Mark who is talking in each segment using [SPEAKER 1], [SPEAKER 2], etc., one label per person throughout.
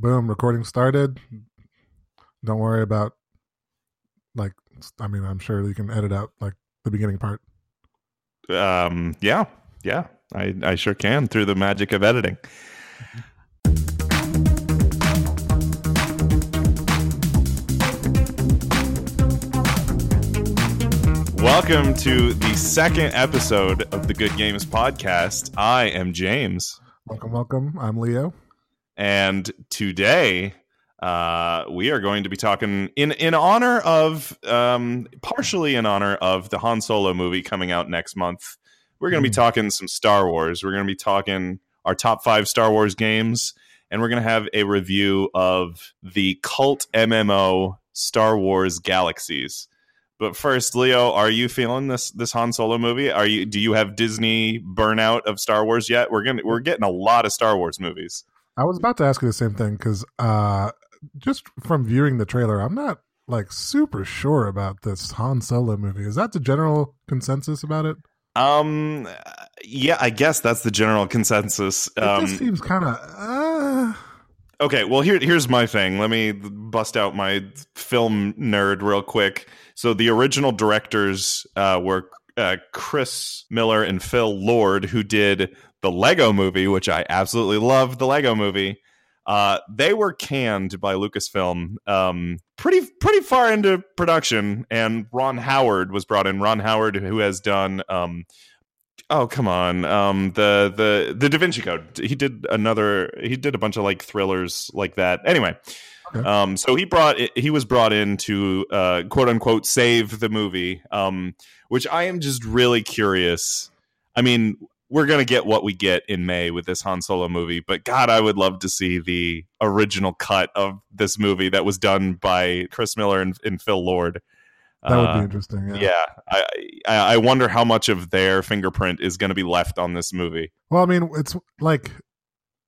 [SPEAKER 1] boom, recording started. Don't worry about like I mean, I'm sure you can edit out like the beginning part.
[SPEAKER 2] Um, yeah, yeah, I I sure can through the magic of editing. Welcome to the second episode of the Good Games podcast. I am James.
[SPEAKER 1] Welcome, welcome. I'm Leo.
[SPEAKER 2] And today uh, we are going to be talking in in honor of um, partially in honor of the Han Solo movie coming out next month. We're going to be
[SPEAKER 1] Mm.
[SPEAKER 2] talking some Star Wars. We're going to be talking our top five Star Wars games, and we're going to have a review of the cult MMO Star Wars Galaxies. But first, Leo, are you feeling this this Han Solo movie? Are you do you have Disney burnout of Star Wars yet? We're gonna we're getting a lot of Star Wars movies.
[SPEAKER 1] I was about to ask you the same thing because uh, just from viewing the trailer, I'm not like super sure about this Han Solo movie. Is that the general consensus about it?
[SPEAKER 2] Um, yeah, I guess that's the general consensus.
[SPEAKER 1] It
[SPEAKER 2] Um,
[SPEAKER 1] just seems kind of. Uh,
[SPEAKER 2] okay, well here here's my thing. Let me bust out my film nerd real quick. So the original directors uh, were uh, Chris Miller and Phil Lord, who did the Lego Movie, which I absolutely love. The Lego Movie. Uh, they were canned by Lucasfilm um, pretty pretty far into production, and Ron Howard was brought in. Ron Howard, who has done um, oh come on um, the the the Da Vinci Code. He did another. He did a bunch of like thrillers like that. Anyway,
[SPEAKER 1] Okay.
[SPEAKER 2] um, so he brought he was brought in to uh, quote unquote save the movie, um, which I am just really curious. I mean, we're gonna get what we get in May with this Han Solo movie, but God, I would love to see the original cut of this movie that was done by Chris Miller and, and Phil Lord.
[SPEAKER 1] that would
[SPEAKER 2] Uh,
[SPEAKER 1] be interesting. Yeah.
[SPEAKER 2] yeah, I, I I wonder how much of their fingerprint is going to be left on this movie.
[SPEAKER 1] Well, I mean, it's like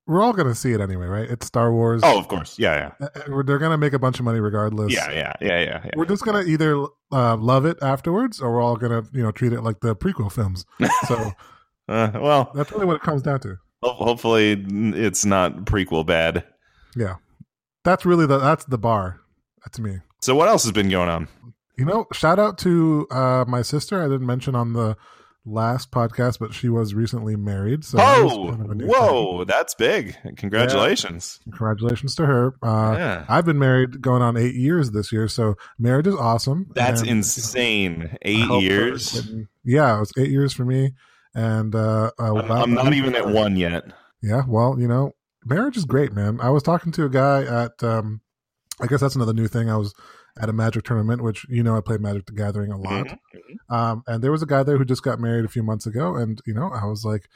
[SPEAKER 1] we're all going to see it anyway, right? It's Star Wars.
[SPEAKER 2] Oh, of course, yeah,
[SPEAKER 1] Uh, uh, they're going to make a bunch of money regardless.
[SPEAKER 2] yeah, yeah, yeah, yeah, yeah.
[SPEAKER 1] We're just going to either uh, love it afterwards, or we're all going to, you know, treat it like the prequel films. So
[SPEAKER 2] Uh, well,
[SPEAKER 1] that's really what it comes down to.
[SPEAKER 2] hopefully it's not prequel bad.
[SPEAKER 1] Yeah, that's really the that's the bar. That's me.
[SPEAKER 2] So what else has been going on?
[SPEAKER 1] You know, shout out to uh, my sister. I didn't mention on the last podcast, but she was recently married. So
[SPEAKER 2] oh,
[SPEAKER 1] kind of new
[SPEAKER 2] whoa, that's big! Congratulations.
[SPEAKER 1] thing. Congratulations to her. Uh,
[SPEAKER 2] yeah.
[SPEAKER 1] I've been married going on eight years this year, so marriage is awesome.
[SPEAKER 2] That's
[SPEAKER 1] And,
[SPEAKER 2] insane. Eight years.
[SPEAKER 1] yeah, it was eight years for me, and uh, uh,
[SPEAKER 2] I'm, I'm not even at one yet.
[SPEAKER 1] Yeah, well, you know, marriage is great, man. I was talking to a guy at, um, I guess that's another new thing. I was at a Magic tournament, which you know I play Magic the Gathering a lot,
[SPEAKER 2] Mhm.
[SPEAKER 1] um, and there was a guy there who just got married a few months ago, and you know I was like,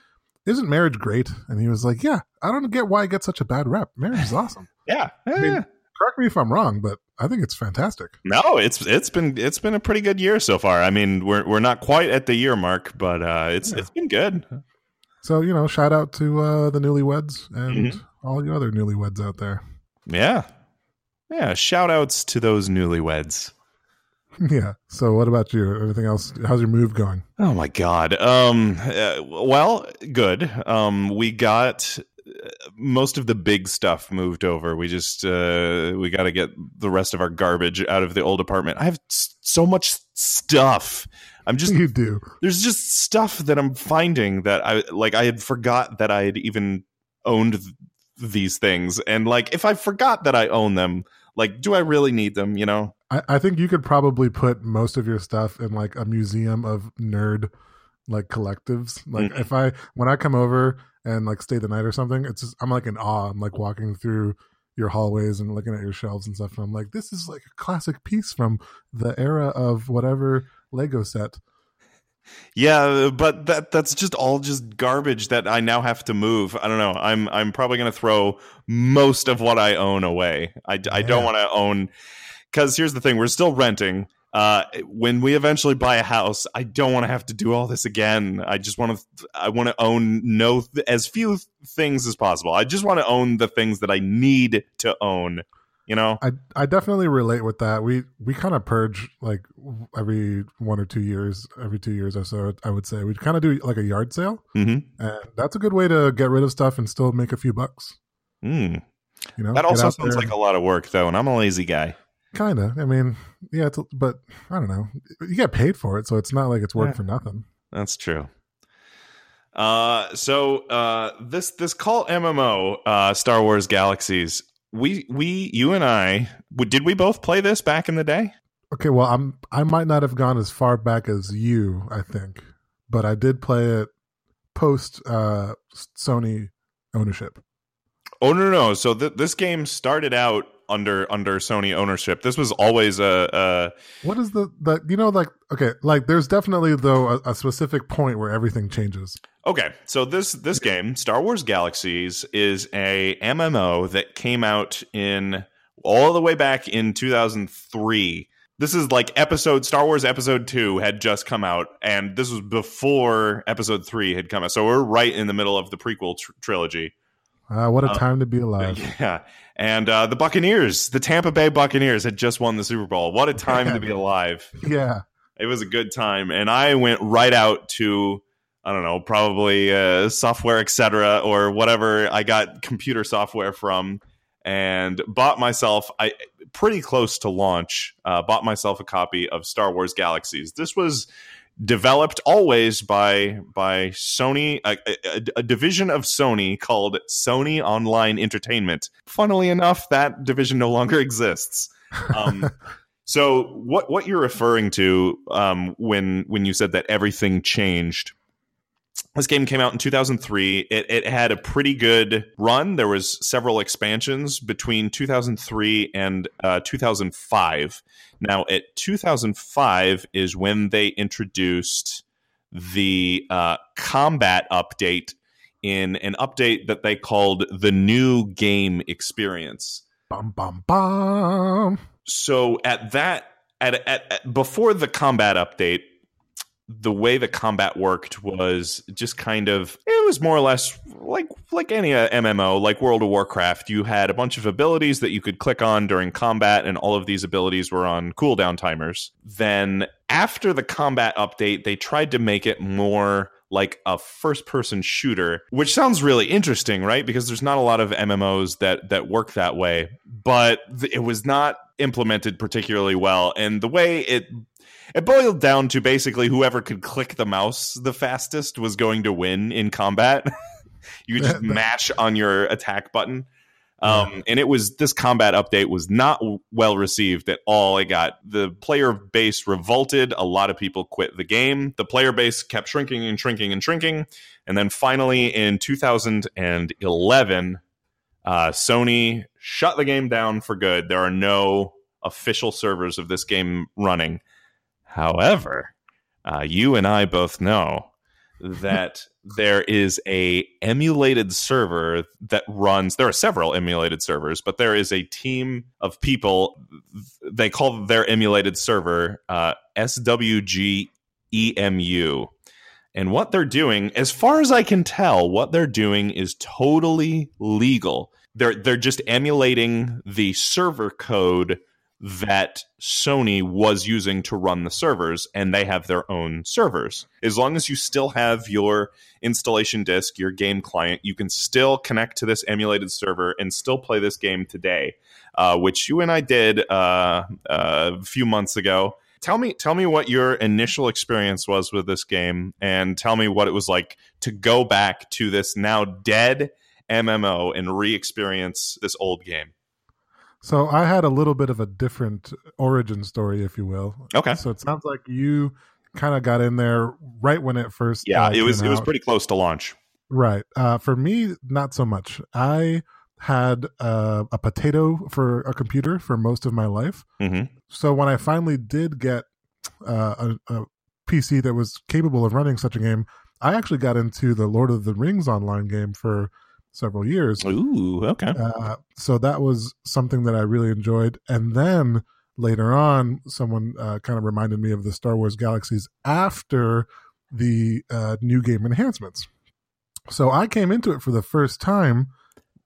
[SPEAKER 1] "Isn't marriage great?" And he was like, "Yeah, I don't get why it gets such a bad rep. Marriage is awesome."
[SPEAKER 2] Yeah.
[SPEAKER 1] mean-
[SPEAKER 2] yeah.
[SPEAKER 1] Correct me if I'm wrong, but I think it's fantastic.
[SPEAKER 2] No, it's it's been it's been a pretty good year so far. I mean, we're we're not quite at the year mark, but uh, it's
[SPEAKER 1] Yeah.
[SPEAKER 2] it's been good.
[SPEAKER 1] So you know, shout out to uh, the newlyweds and
[SPEAKER 2] Mhm.
[SPEAKER 1] all you other newlyweds out there.
[SPEAKER 2] Yeah, yeah. Shout outs to those newlyweds.
[SPEAKER 1] yeah. So what about you? Anything else? How's your move going?
[SPEAKER 2] Oh my god. Um. uh, well, good. Um. We got most of the big stuff moved over. We just uh we got to get the rest of our garbage out of the old apartment. I have so much stuff. I'm just
[SPEAKER 1] you do.
[SPEAKER 2] there's just stuff that I'm finding that I like I had forgot that I had even owned th- these things and like if I forgot that I own them like do I really need them you know
[SPEAKER 1] I, I think you could probably put most of your stuff in like a museum of nerd like collectives. Like
[SPEAKER 2] Mhm.
[SPEAKER 1] if I when I come over and like stay the night or something, it's just I'm like in awe. I'm like walking through your hallways and looking at your shelves and stuff. And I'm like, this is like a classic piece from the era of whatever Lego set.
[SPEAKER 2] yeah but that that's just all just garbage that I now have to move I don't know I'm I'm probably going to throw most of what I own away I, I don't want to own cuz here's the thing we're still renting uh, when we eventually buy a house, I don't want to have to do all this again. I just want to, I want to own no as few things as possible. I just want to own the things that I need to own. You know,
[SPEAKER 1] I I definitely relate with that. We we kind of purge like every one or two years, every two years or so. I would say we kind of do like a yard sale,
[SPEAKER 2] hmm
[SPEAKER 1] and that's a good way to get rid of stuff and still make a few bucks.
[SPEAKER 2] Mm.
[SPEAKER 1] You know,
[SPEAKER 2] That
[SPEAKER 1] also
[SPEAKER 2] sounds
[SPEAKER 1] there
[SPEAKER 2] like a lot of work, though, and I'm a lazy guy.
[SPEAKER 1] Kind of. I mean, yeah, it's, but I don't know. You get paid for it, so it's not like it's work
[SPEAKER 2] Yeah.
[SPEAKER 1] for nothing.
[SPEAKER 2] That's true. Uh, so uh, this this call MMO, uh, Star Wars Galaxies. We we you and I w- did we both play this back in the day?
[SPEAKER 1] Okay, well, I'm I might not have gone as far back as you, I think, but I did play it post uh, Sony ownership.
[SPEAKER 2] Oh no, no. no. So th- this game started out under under Sony ownership. This was always a, a
[SPEAKER 1] What is the the you know like okay like there's definitely though a, a specific point where everything changes.
[SPEAKER 2] Okay, so this this game, Star Wars Galaxies, is a MMO that came out in all the way back in 2003. This is like episode Star Wars Episode Two had just come out, and this was before Episode Three had come out. So we're right in the middle of the prequel tr- trilogy.
[SPEAKER 1] Uh, what a
[SPEAKER 2] Uh,
[SPEAKER 1] time to be alive!
[SPEAKER 2] Yeah, and uh, the Buccaneers, the Tampa Bay Buccaneers, had just won the Super Bowl. What a time to be alive!
[SPEAKER 1] Yeah,
[SPEAKER 2] it was a good time and i went right out to i don't know probably uh, software etc or whatever i got computer software from and bought myself i pretty close to launch uh, bought myself a copy of star wars galaxies this was developed always by by sony a, a, a division of sony called sony online entertainment funnily enough that division no longer exists um, so what what you're referring to um, when when you said that everything changed? This game came out in 2003. It, it had a pretty good run. There was several expansions between 2003 and uh, 2005. Now, at 2005 is when they introduced the uh, combat update in an update that they called the new game experience
[SPEAKER 1] bum bum bum.
[SPEAKER 2] so at that at, at, at before the combat update the way the combat worked was just kind of it was more or less like like any uh, MMO like World of Warcraft. You had a bunch of abilities that you could click on during combat and all of these abilities were on cooldown timers. Then after the combat update they tried to make it more like a first person shooter which sounds really interesting right? Because there's not a lot of mmos that that work that way. But it was not implemented particularly well. And the way it it boiled down to basically whoever could click the mouse the fastest was going to win in combat you could just mash on your attack button um, and it was this combat update was not w- well received at all. It got the player base revolted. A lot of people quit the game. The player base kept shrinking and shrinking and shrinking. And then finally in 2011, uh, Sony shut the game down for good. There are no official servers of this game running. However, uh, you and I both know that there is a emulated server that runs there are several emulated servers but there is a team of people they call their emulated server uh, swg emu and what they're doing as far as i can tell what they're doing is totally legal. They're they're just emulating the server code that Sony was using to run the servers, and they have their own servers. As long as you still have your installation disk, your game client, you can still connect to this emulated server and still play this game today, uh, which you and I did uh, uh, a few months ago. Tell me, tell me what your initial experience was with this game, and tell me what it was like to go back to this now dead MMO and re-experience this old game.
[SPEAKER 1] So I had a little bit of a different origin story, if you will.
[SPEAKER 2] Okay.
[SPEAKER 1] So it sounds like you kind of got in there right when it first.
[SPEAKER 2] Yeah,
[SPEAKER 1] uh,
[SPEAKER 2] it was it was pretty close to launch.
[SPEAKER 1] right. Uh, for me, not so much. I had uh, a potato for a computer for most of my life.
[SPEAKER 2] hmm
[SPEAKER 1] So when I finally did get uh, a, a PC that was capable of running such a game, I actually got into the Lord of the Rings online game for several years.
[SPEAKER 2] Ooh, okay.
[SPEAKER 1] Uh, so that was something that I really enjoyed. And then later on, someone uh, kind of reminded me of the Star Wars Galaxies after the uh, new game enhancements. So I came into it for the first time.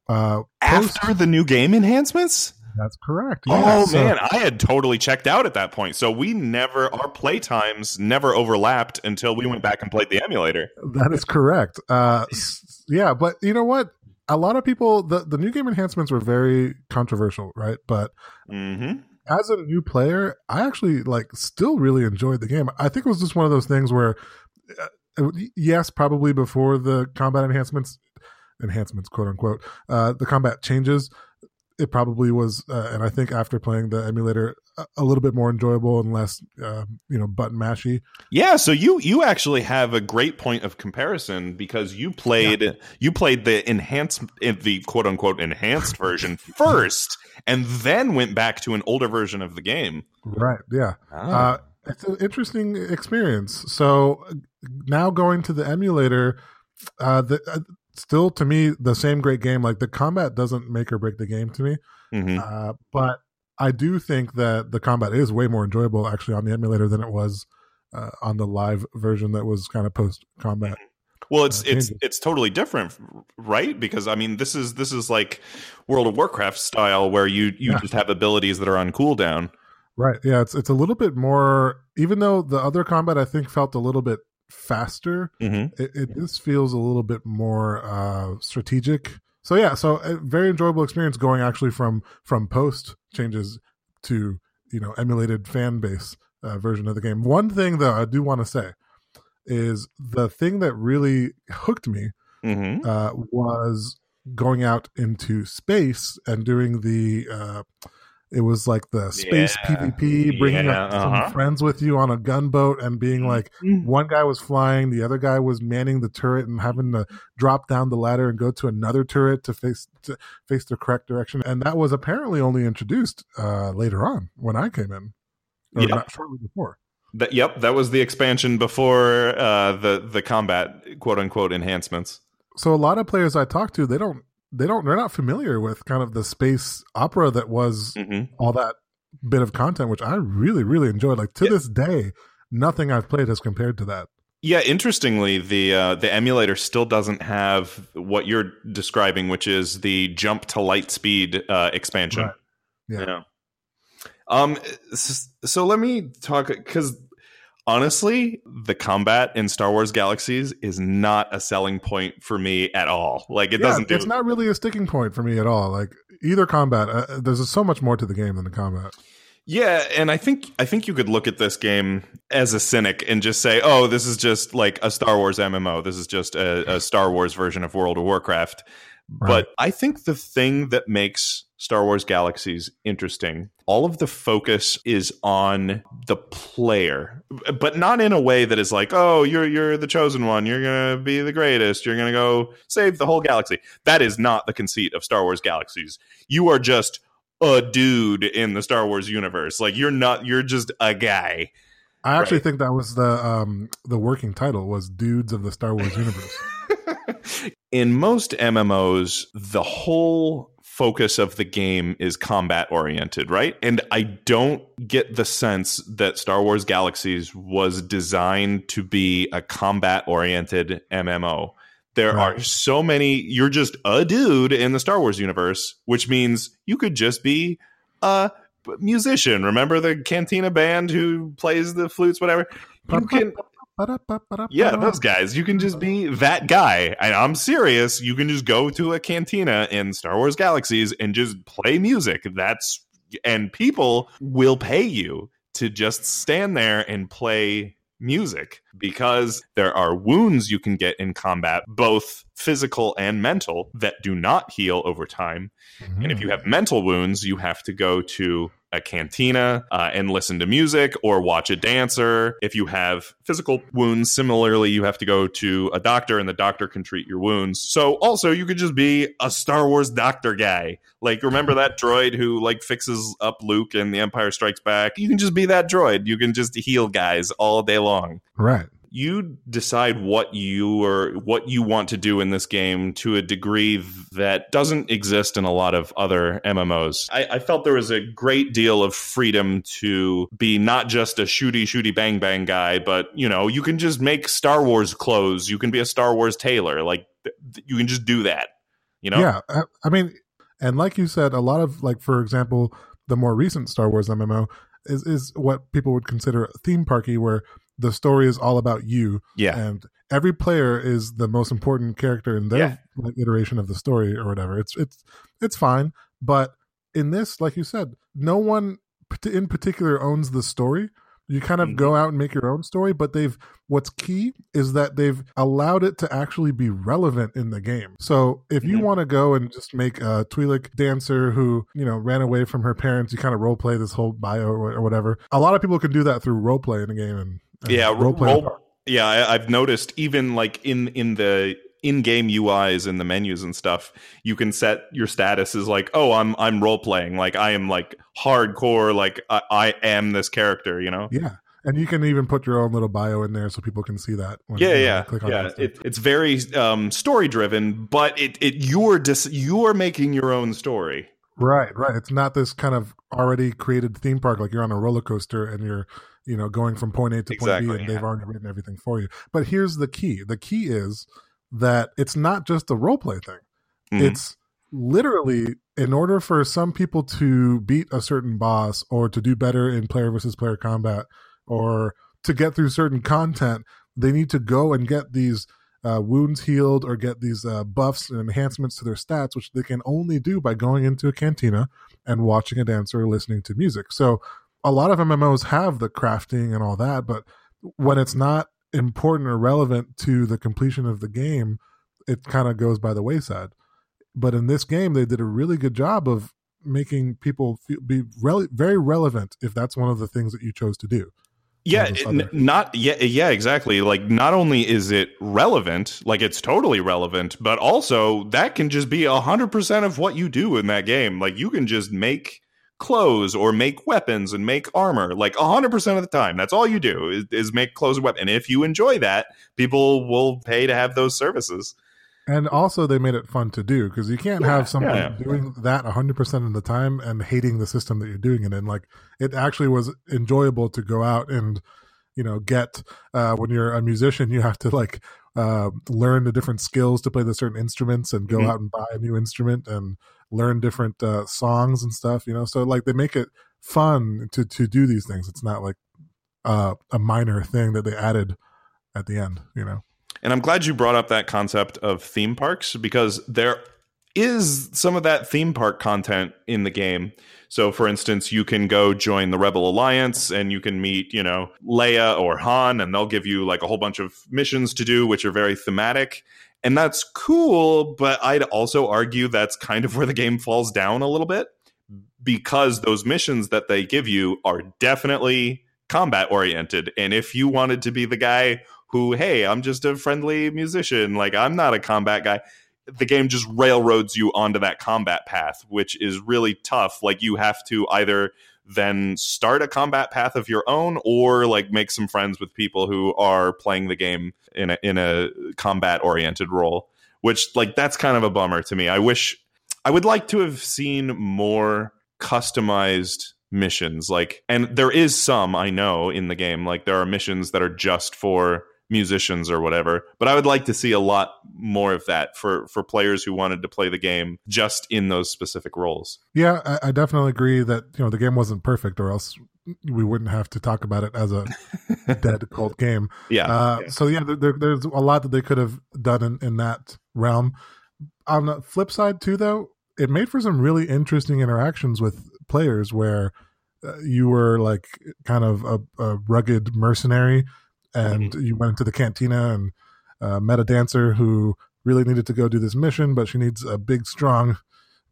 [SPEAKER 1] Uh, post-
[SPEAKER 2] After the new game enhancements?
[SPEAKER 1] That's correct.
[SPEAKER 2] oh
[SPEAKER 1] so-
[SPEAKER 2] man, I had totally checked out at that point. So we never our play times never overlapped until we went back and played the emulator.
[SPEAKER 1] That is correct. Uh, yeah, but you know what? a lot of people the the new game enhancements were very controversial, right? But
[SPEAKER 2] Mm-hmm.
[SPEAKER 1] as a new player, I actually like still really enjoyed the game. I think it was just one of those things where, uh, yes, probably before the combat enhancements, enhancements, quote unquote, uh, the combat changes, it probably was, uh, and I think after playing the emulator, a, a little bit more enjoyable and less, uh, you know, button mashy.
[SPEAKER 2] Yeah, so you you actually have a great point of comparison because you played you played the enhanced the quote unquote enhanced version first, and then went back to an older version of the game.
[SPEAKER 1] Right. Yeah.
[SPEAKER 2] Ah.
[SPEAKER 1] Uh, it's an interesting experience. So uh, now going to the emulator, uh, the, uh, still to me the same great game. Like the combat doesn't make or break the game to me,
[SPEAKER 2] Mhm.
[SPEAKER 1] uh, but I do think that the combat is way more enjoyable actually on the emulator than it was uh, on the live version that was kind of post combat.
[SPEAKER 2] Well, it's
[SPEAKER 1] uh,
[SPEAKER 2] it's it's totally different, right? Because I mean, this is this is like World of Warcraft style, where you you
[SPEAKER 1] Yeah.
[SPEAKER 2] just have abilities that are on cooldown.
[SPEAKER 1] Right. Yeah. It's it's a little bit more. Even though the other combat I think felt a little bit faster.
[SPEAKER 2] Mm-hmm.
[SPEAKER 1] it, it this feels a little bit more uh strategic so yeah so a very enjoyable experience going actually from from post changes to you know emulated fan base uh, version of the game one thing though i do want to say is the thing that really hooked me
[SPEAKER 2] Mm-hmm.
[SPEAKER 1] uh was going out into space and doing the uh it was like the space
[SPEAKER 2] Yeah.
[SPEAKER 1] PvP, bringing
[SPEAKER 2] Yeah,
[SPEAKER 1] up
[SPEAKER 2] uh-huh.
[SPEAKER 1] some friends with you on a gunboat and being like, one guy was flying, the other guy was manning the turret and having to drop down the ladder and go to another turret to face to face the correct direction. And that was apparently only introduced uh, later on when I came in, or
[SPEAKER 2] Yep.
[SPEAKER 1] not shortly before.
[SPEAKER 2] That, yep, that was the expansion before uh, the the combat quote unquote enhancements.
[SPEAKER 1] So a lot of players I talk to, they don't they don't they're not familiar with kind of the space opera that was
[SPEAKER 2] hmm
[SPEAKER 1] all that bit of content, which I really really enjoyed. Like to
[SPEAKER 2] Yeah.
[SPEAKER 1] this day, nothing I've played has compared to that.
[SPEAKER 2] Yeah, interestingly, the uh, the emulator still doesn't have what you're describing, which is the jump to light speed uh, expansion.
[SPEAKER 1] Right. Yeah.
[SPEAKER 2] Um. s- So let me talk because honestly, the combat in Star Wars Galaxies is not a selling point for me at all. Like it
[SPEAKER 1] Yeah,
[SPEAKER 2] doesn't do.
[SPEAKER 1] It's not really a sticking point for me at all. Like either combat, uh, there's so much more to the game than the combat.
[SPEAKER 2] Yeah, and I think I think you could look at this game as a cynic and just say, "Oh, this is just like a Star Wars MMO. This is just a, a Star Wars version of World of Warcraft."
[SPEAKER 1] Right.
[SPEAKER 2] But I think the thing that makes Star Wars Galaxies interesting, all of the focus is on the player, but not in a way that is like, "Oh, you're you're the chosen one. You're gonna be the greatest. You're gonna go save the whole galaxy." That is not the conceit of Star Wars Galaxies. You are just a dude in the Star Wars universe. Like you're not you're just a guy.
[SPEAKER 1] I actually
[SPEAKER 2] Right.
[SPEAKER 1] think that was the um the working title was "Dudes of the Star Wars Universe."
[SPEAKER 2] in most MMOs, the whole focus of the game is combat oriented, right? And I don't get the sense that Star Wars Galaxies was designed to be a combat oriented MMO. There
[SPEAKER 1] Right.
[SPEAKER 2] are so many, you're just a dude in the Star Wars universe, which means you could just be a musician. Remember the Cantina band who plays the flutes, whatever? You can, yeah, those guys. You can just be that guy. And I'm serious. You can just go to a cantina in Star Wars Galaxies and just play music. That's and people will pay you to just stand there and play music because there are wounds you can get in combat, both physical and mental, that do not heal over time. And
[SPEAKER 1] Hmm.
[SPEAKER 2] if you have mental wounds, you have to go to a cantina uh, and listen to music or watch a dancer. If you have physical wounds, similarly, you have to go to a doctor and the doctor can treat your wounds. So also, you could just be a Star Wars doctor guy. Like, remember that droid who like fixes up Luke in The Empire Strikes Back? You can just be that droid. You can just heal guys all day long
[SPEAKER 1] right.
[SPEAKER 2] you decide what you or what you want to do in this game to a degree that doesn't exist in a lot of other MMOs. I, I felt there was a great deal of freedom to be not just a shooty shooty bang bang guy, but you know you can just make Star Wars clothes. You can be a Star Wars tailor. Like th- th- you can just do that. You know?
[SPEAKER 1] Yeah, I, I mean, and like you said, a lot of like, for example, the more recent Star Wars MMO is is what people would consider theme parky, where the story is all about you
[SPEAKER 2] Yeah.
[SPEAKER 1] and every player is the most important character in their
[SPEAKER 2] Yeah.
[SPEAKER 1] iteration of the story or whatever. It's it's it's fine, but in this, like you said, no one in particular owns the story. You kind of
[SPEAKER 2] Mhm.
[SPEAKER 1] go out and make your own story, but they've what's key is that they've allowed it to actually be relevant in the game. So if you
[SPEAKER 2] Mhm.
[SPEAKER 1] want to go and just make a Twi'lek dancer who, you know, ran away from her parents, you kind of role play this whole bio or, or whatever. A lot of people can do that through role play in a game and
[SPEAKER 2] yeah
[SPEAKER 1] role play.
[SPEAKER 2] role, yeah I, i've noticed even like in in the in-game uis and the menus and stuff you can set your status as like oh i'm i'm role playing like i am like hardcore like i, I am this character you know
[SPEAKER 1] Yeah. And you can even put your own little bio in there so people can see that. When,
[SPEAKER 2] yeah yeah
[SPEAKER 1] click on
[SPEAKER 2] yeah it, it's very um story driven but it it you're dis you're making your own story
[SPEAKER 1] Right, right. It's not this kind of already created theme park like you're on a roller coaster and you're, you know, going from point A to point
[SPEAKER 2] Exactly,
[SPEAKER 1] B and they've already written everything for you. But here's the key. The key is that it's not just a role play thing.
[SPEAKER 2] Mhm.
[SPEAKER 1] It's literally in order for some people to beat a certain boss or to do better in player versus player combat or to get through certain content, they need to go and get these uh, wounds healed or get these uh, buffs and enhancements to their stats, which they can only do by going into a cantina and watching a dancer or listening to music. So a lot of MMOs have the crafting and all that, but when it's not important or relevant to the completion of the game, it kind of goes by the wayside. But in this game, they did a really good job of making people feel, be rele- very relevant if that's one of the things that you chose to do.
[SPEAKER 2] yeah it- not yeah yeah exactly like not only is it relevant like it's totally relevant but also that can just be 100% of what you do in that game like you can just make clothes or make weapons and make armor like 100% of the time that's all you do is, is make clothes and weapons and if you enjoy that people will pay to have those services
[SPEAKER 1] And also, they made it fun to do because you can't
[SPEAKER 2] Yeah,
[SPEAKER 1] have someone
[SPEAKER 2] yeah, yeah.
[SPEAKER 1] doing that 100% of the time and hating the system that you're doing it in. Like, it actually was enjoyable to go out and, you know, get, uh, when you're a musician, you have to like, uh, learn the different skills to play the certain instruments and go
[SPEAKER 2] Mhm.
[SPEAKER 1] out and buy a new instrument and learn different, uh, songs and stuff, you know? So, like, they make it fun to, to do these things. It's not like, uh, a minor thing that they added at the end, you know?
[SPEAKER 2] And I'm glad you brought up that concept of theme parks because there is some of that theme park content in the game. So, for instance, you can go join the Rebel Alliance and you can meet, you know, Leia or Han, and they'll give you like a whole bunch of missions to do, which are very thematic. And that's cool, but I'd also argue that's kind of where the game falls down a little bit because those missions that they give you are definitely combat oriented. And if you wanted to be the guy who, hey, I'm just a friendly musician, like I'm not a combat guy, the game just railroads you onto that combat path, which is really tough. Like you have to either then start a combat path of your own or like make some friends with people who are playing the game in a in a combat oriented role which like that's kind of a bummer to me. I wish i would like to have seen more customized missions like and there is some i know in the game like there are missions that are just for musicians or whatever but i would like to see a lot more of that for for players who wanted to play the game just in those specific roles
[SPEAKER 1] Yeah, I, I definitely agree that you know the game wasn't perfect, or else we wouldn't have to talk about it as a dead cult game.
[SPEAKER 2] yeah,
[SPEAKER 1] Uh,
[SPEAKER 2] yeah.
[SPEAKER 1] So yeah, there, there, there's a lot that they could have done in, in that realm. On the flip side, too, though, it made for some really interesting interactions with players where uh, you were like kind of a, a rugged mercenary, and you went into the cantina and uh, met a dancer who really needed to go do this mission, but she needs a big, strong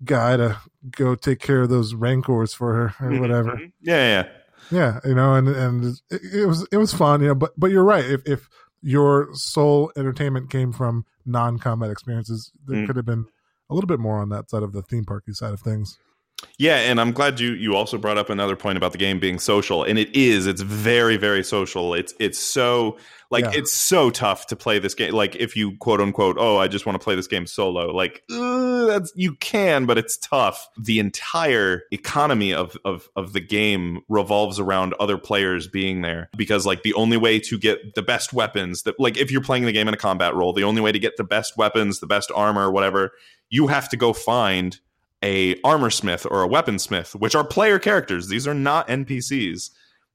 [SPEAKER 1] guy to go take care of those rancors for her or whatever.
[SPEAKER 2] Mhm. yeah yeah
[SPEAKER 1] Yeah, you know, and and it, it was it was fun, you know. But but you're right. If if your sole entertainment came from non combat experiences, there
[SPEAKER 2] Mm.
[SPEAKER 1] could have been a little bit more on that side of the theme parky side of things.
[SPEAKER 2] Yeah, and I'm glad you you also brought up another point about the game being social, and it is. It's very very social. It's it's so like
[SPEAKER 1] Yeah.
[SPEAKER 2] it's so tough to play this game. Like if you quote unquote, oh, I just want to play this game solo. Like that's you can, but it's tough. The entire economy of of of the game revolves around other players being there because like the only way to get the best weapons that like if you're playing the game in a combat role, the only way to get the best weapons, the best armor, whatever, you have to go find a armor smith or a weaponsmith, which are player characters. These are not NPCs.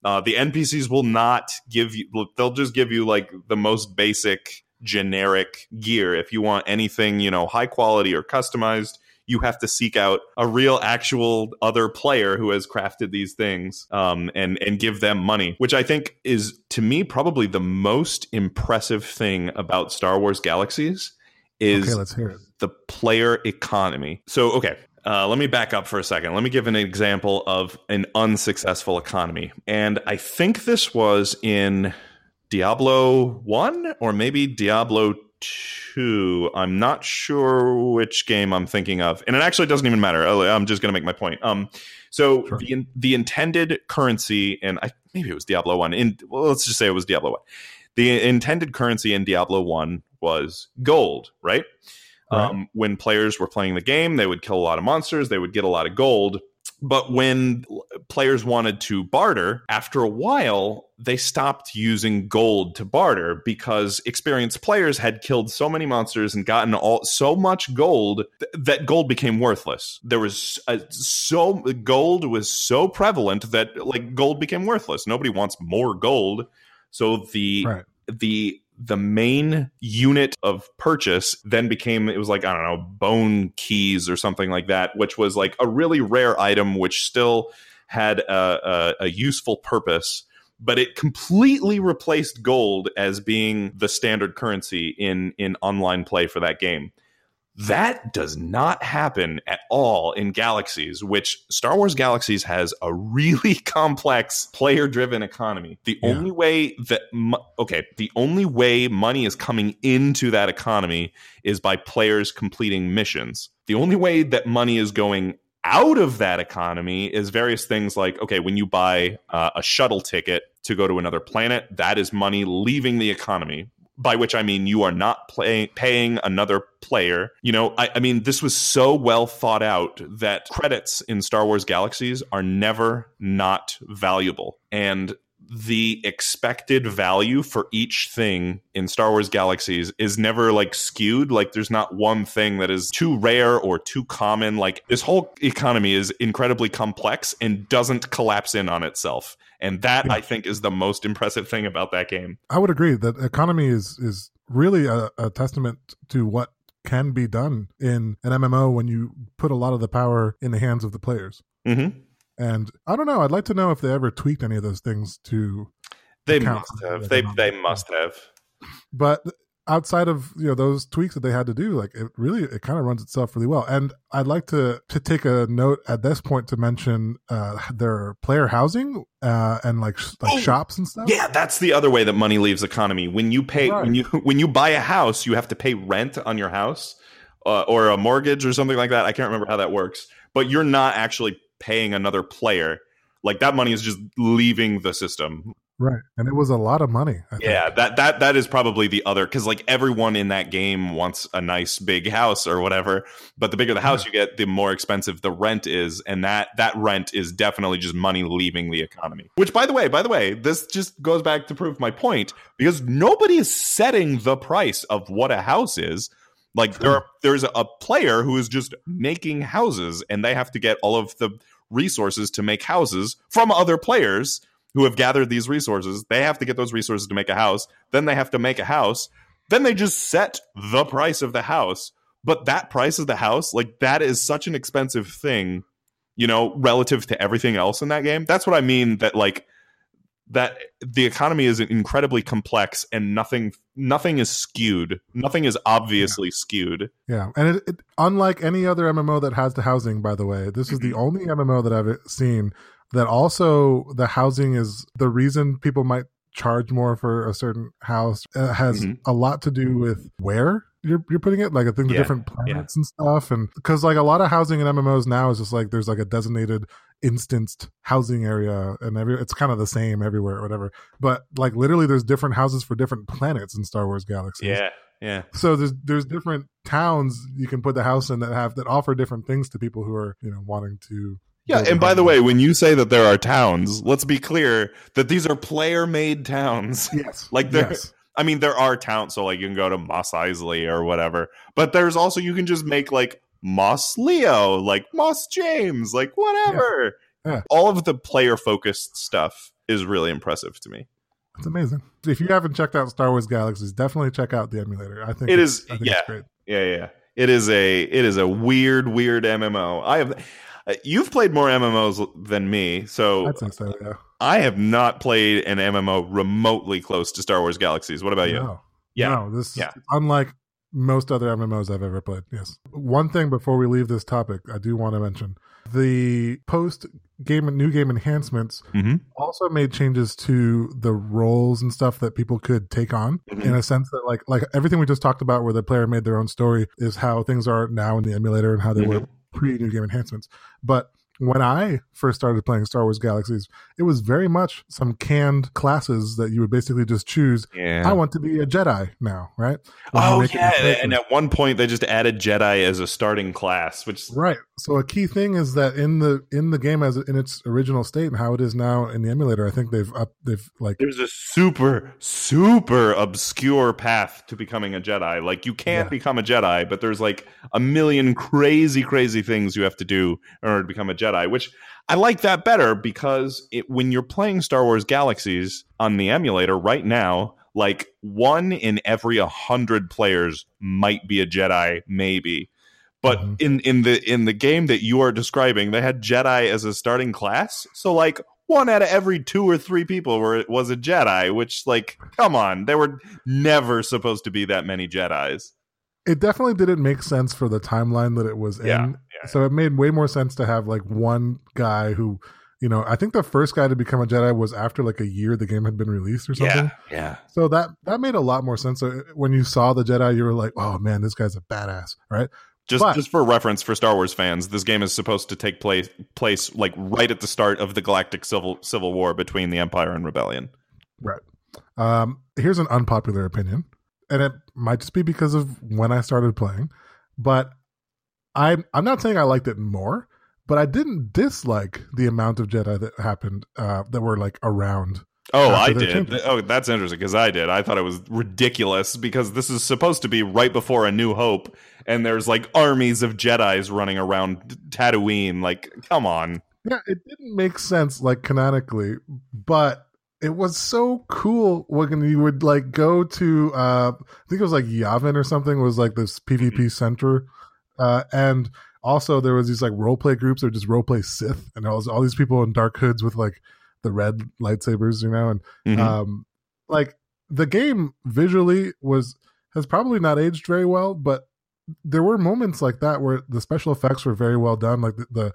[SPEAKER 2] Uh, the NPCs will not give you; they'll just give you like the most basic generic gear. If you want anything, you know, high quality or customized, you have to seek out a real actual other player who has crafted these things um, and and give them money which i think is to me probably the most impressive thing about star wars galaxies is
[SPEAKER 1] Okay, let's hear it.
[SPEAKER 2] the player economy so okay uh, let me back up for a second. Let me give an example of an unsuccessful economy. And I think this was in Diablo 1 or maybe Diablo 2. I'm not sure which game I'm thinking of. And it actually doesn't even matter. I'll- I'm just going to make my point. Um, so
[SPEAKER 1] Sure.
[SPEAKER 2] the the intended currency, and I, maybe it was Diablo 1. In, well, let's just say it was Diablo 1. The intended currency in Diablo 1 was gold, right?
[SPEAKER 1] Right.
[SPEAKER 2] Um, when players were playing the game, they would kill a lot of monsters, they would get a lot of gold. But when players wanted to barter, after a while, they stopped using gold to barter because experienced players had killed so many monsters and gotten all so much gold th- that gold became worthless. There was a, so gold was so prevalent that like gold became worthless. Nobody wants more gold. So the
[SPEAKER 1] Right.
[SPEAKER 2] the the main unit of purchase then became it was like i don't know bone keys or something like that which was like a really rare item which still had a, a, a useful purpose. But it completely replaced gold as being the standard currency in in online play for that game that does not happen at all in Galaxies, which Star Wars Galaxies has a really complex player driven economy. The
[SPEAKER 1] Yeah.
[SPEAKER 2] only way that, okay, the only way money is coming into that economy is by players completing missions. The only way that money is going out of that economy is various things like, okay, when you buy uh, a shuttle ticket to go to another planet, that is money leaving the economy by which I mean you are not play, paying another player. You know, I, I mean, this was so well thought out that credits in Star Wars Galaxies are never not valuable. And the expected value for each thing in Star Wars Galaxies is never like skewed. Like there's not one thing that is too rare or too common. Like this whole economy is incredibly complex and doesn't collapse in on itself. And that
[SPEAKER 1] Yeah.
[SPEAKER 2] I think is the most impressive thing about that game.
[SPEAKER 1] I would agree that economy is is really a, a testament to what can be done in an MMO when you put a lot of the power in the hands of the players.
[SPEAKER 2] Mm-hmm.
[SPEAKER 1] And I don't know. I'd like to know if they ever tweaked any of those things to.
[SPEAKER 2] They must have. They they must have.
[SPEAKER 1] But outside of you know those tweaks that they had to do, like it really it kind of runs itself really well. And I'd like to to take a note at this point to mention uh, their player housing uh, and like like
[SPEAKER 2] Oh,
[SPEAKER 1] shops and stuff.
[SPEAKER 2] Yeah, that's the other way that money leaves economy. When you pay
[SPEAKER 1] Right.
[SPEAKER 2] when you when you buy a house, you have to pay rent on your house uh, or a mortgage or something like that. I can't remember how that works, but you're not actually paying another player. Like that money is just leaving the system.
[SPEAKER 1] Right. And it was a lot of money. I think.
[SPEAKER 2] Yeah, that that that is probably the other because like everyone in that game wants a nice big house or whatever. But the bigger the house you get, the more expensive the rent is, and that that rent is definitely just money leaving the economy. Which, by the way, by the way, this just goes back to prove my point because nobody is setting the price of what a house is. Like there are, there's a player who is just making houses, and they have to get all of the resources to make houses from other players who have gathered these resources. They have to get those resources to make a house. Then they have to make a house. Then they just set the price of the house. But that price of the house, like that is such an expensive thing, you know, relative to everything else in that game. That's what I mean that like that the economy is incredibly complex and nothing nothing is skewed. Nothing is obviously skewed.
[SPEAKER 1] Yeah, and it, it, unlike any other MMO that has the housing, by the way, this is the mm-hmm. only MMO that I've seen that also the housing is the reason people might charge more for a certain house. It has
[SPEAKER 2] Mhm.
[SPEAKER 1] a lot to do with where you're you're putting it, like I think the
[SPEAKER 2] Yeah,
[SPEAKER 1] different planets and stuff, and because like a lot of housing in MMOs now is just like there's like a designated instanced housing area and every it's kind of the same everywhere or whatever but like literally there's different houses for different planets in star wars galaxies
[SPEAKER 2] Yeah. Yeah.
[SPEAKER 1] so there's there's different towns you can put the house in that have that offer different things to people who are you know wanting to
[SPEAKER 2] Yeah, and by the way, when you say that there are towns, let's be clear that these are player-made towns.
[SPEAKER 1] yes
[SPEAKER 2] Like there,
[SPEAKER 1] yes
[SPEAKER 2] I mean, there are towns, so like you can go to Mos Eisley or whatever, but there's also you can just make like Mos Leo, like Mos James, like whatever.
[SPEAKER 1] Yeah. Yeah.
[SPEAKER 2] All of the player-focused stuff is really impressive to me.
[SPEAKER 1] It's amazing. If you haven't checked out Star Wars Galaxies, definitely check out the emulator. I think it's- I think
[SPEAKER 2] yeah.
[SPEAKER 1] it's great.
[SPEAKER 2] Yeah, yeah. It is a it is a weird, weird MMO. I have you've played more MMOs than me, so
[SPEAKER 1] I'd so. Yeah.
[SPEAKER 2] I have not played an MMO remotely close to Star Wars Galaxies. What about you?
[SPEAKER 1] No.
[SPEAKER 2] Yeah.
[SPEAKER 1] No, this
[SPEAKER 2] Yeah.
[SPEAKER 1] is unlike most other MMOs I've ever played. Yes. One thing before we leave this topic, I do want to mention the post game new game enhancements
[SPEAKER 2] Mm-hmm.
[SPEAKER 1] also made changes to the roles and stuff that people could take on
[SPEAKER 2] Mhm.
[SPEAKER 1] in a sense that like like everything we just talked about where the player made their own story is how things are now in the emulator and how they were pre new game enhancements. But when I first started playing Star Wars Galaxies, it was very much some canned classes that you would basically just choose
[SPEAKER 2] Yeah.
[SPEAKER 1] I want to be a Jedi now, right? When
[SPEAKER 2] oh yeah, and at one point they just added Jedi as a starting class, which
[SPEAKER 1] right. So a key thing is that in the in the game as in its original state and how it is now in the emulator, I think they've up they've like
[SPEAKER 2] there's a super super obscure path to becoming a Jedi. Like you can't
[SPEAKER 1] Yeah.
[SPEAKER 2] become a Jedi, but there's like a million crazy crazy things you have to do in order to become a Jedi, which I like that better because it, when you're playing Star Wars Galaxies on the emulator right now, like one in every a hundred players might be a Jedi, maybe. But
[SPEAKER 1] Mhm.
[SPEAKER 2] in, in the in the game that you are describing, they had Jedi as a starting class. So like one out of every two or three people were was a Jedi, which like come on, there were never supposed to be that many Jedi's.
[SPEAKER 1] it definitely didn't make sense for the timeline that it was
[SPEAKER 2] Yeah,
[SPEAKER 1] in.
[SPEAKER 2] yeah.
[SPEAKER 1] So it made way more sense to have like one guy who, you know, I think the first guy to become a Jedi was after like a year the game had been released or something.
[SPEAKER 2] Yeah, yeah.
[SPEAKER 1] So that that made a lot more sense. So when you saw the Jedi, you were like, "Oh man, this guy's a badass!" Right?
[SPEAKER 2] Just
[SPEAKER 1] But-
[SPEAKER 2] just for reference for Star Wars fans, this game is supposed to take place place like right at the start of the galactic civil civil war between the Empire and Rebellion.
[SPEAKER 1] Right. Um, here's an unpopular opinion, and it might just be because of when I started playing, but I'm I'm not saying I liked it more, but I didn't dislike the amount of Jedi that happened uh, that were like around.
[SPEAKER 2] Oh, I did.
[SPEAKER 1] changes.
[SPEAKER 2] Oh, that's interesting because I did. I thought it was ridiculous because this is supposed to be right before A New Hope, and there's like armies of Jedi's running around Tatooine. Like, come on.
[SPEAKER 1] Yeah, it didn't make sense like canonically, but it was so cool when you would like go to uh I think it was like Yavin or something was like this PvP center. Uh and also there was these like role play groups or just role play Sith and all, all these people in dark hoods with like the red lightsabers, you know, and
[SPEAKER 2] Mhm.
[SPEAKER 1] um like the game visually was has probably not aged very well but there were moments like that where the special effects were very well done like the the,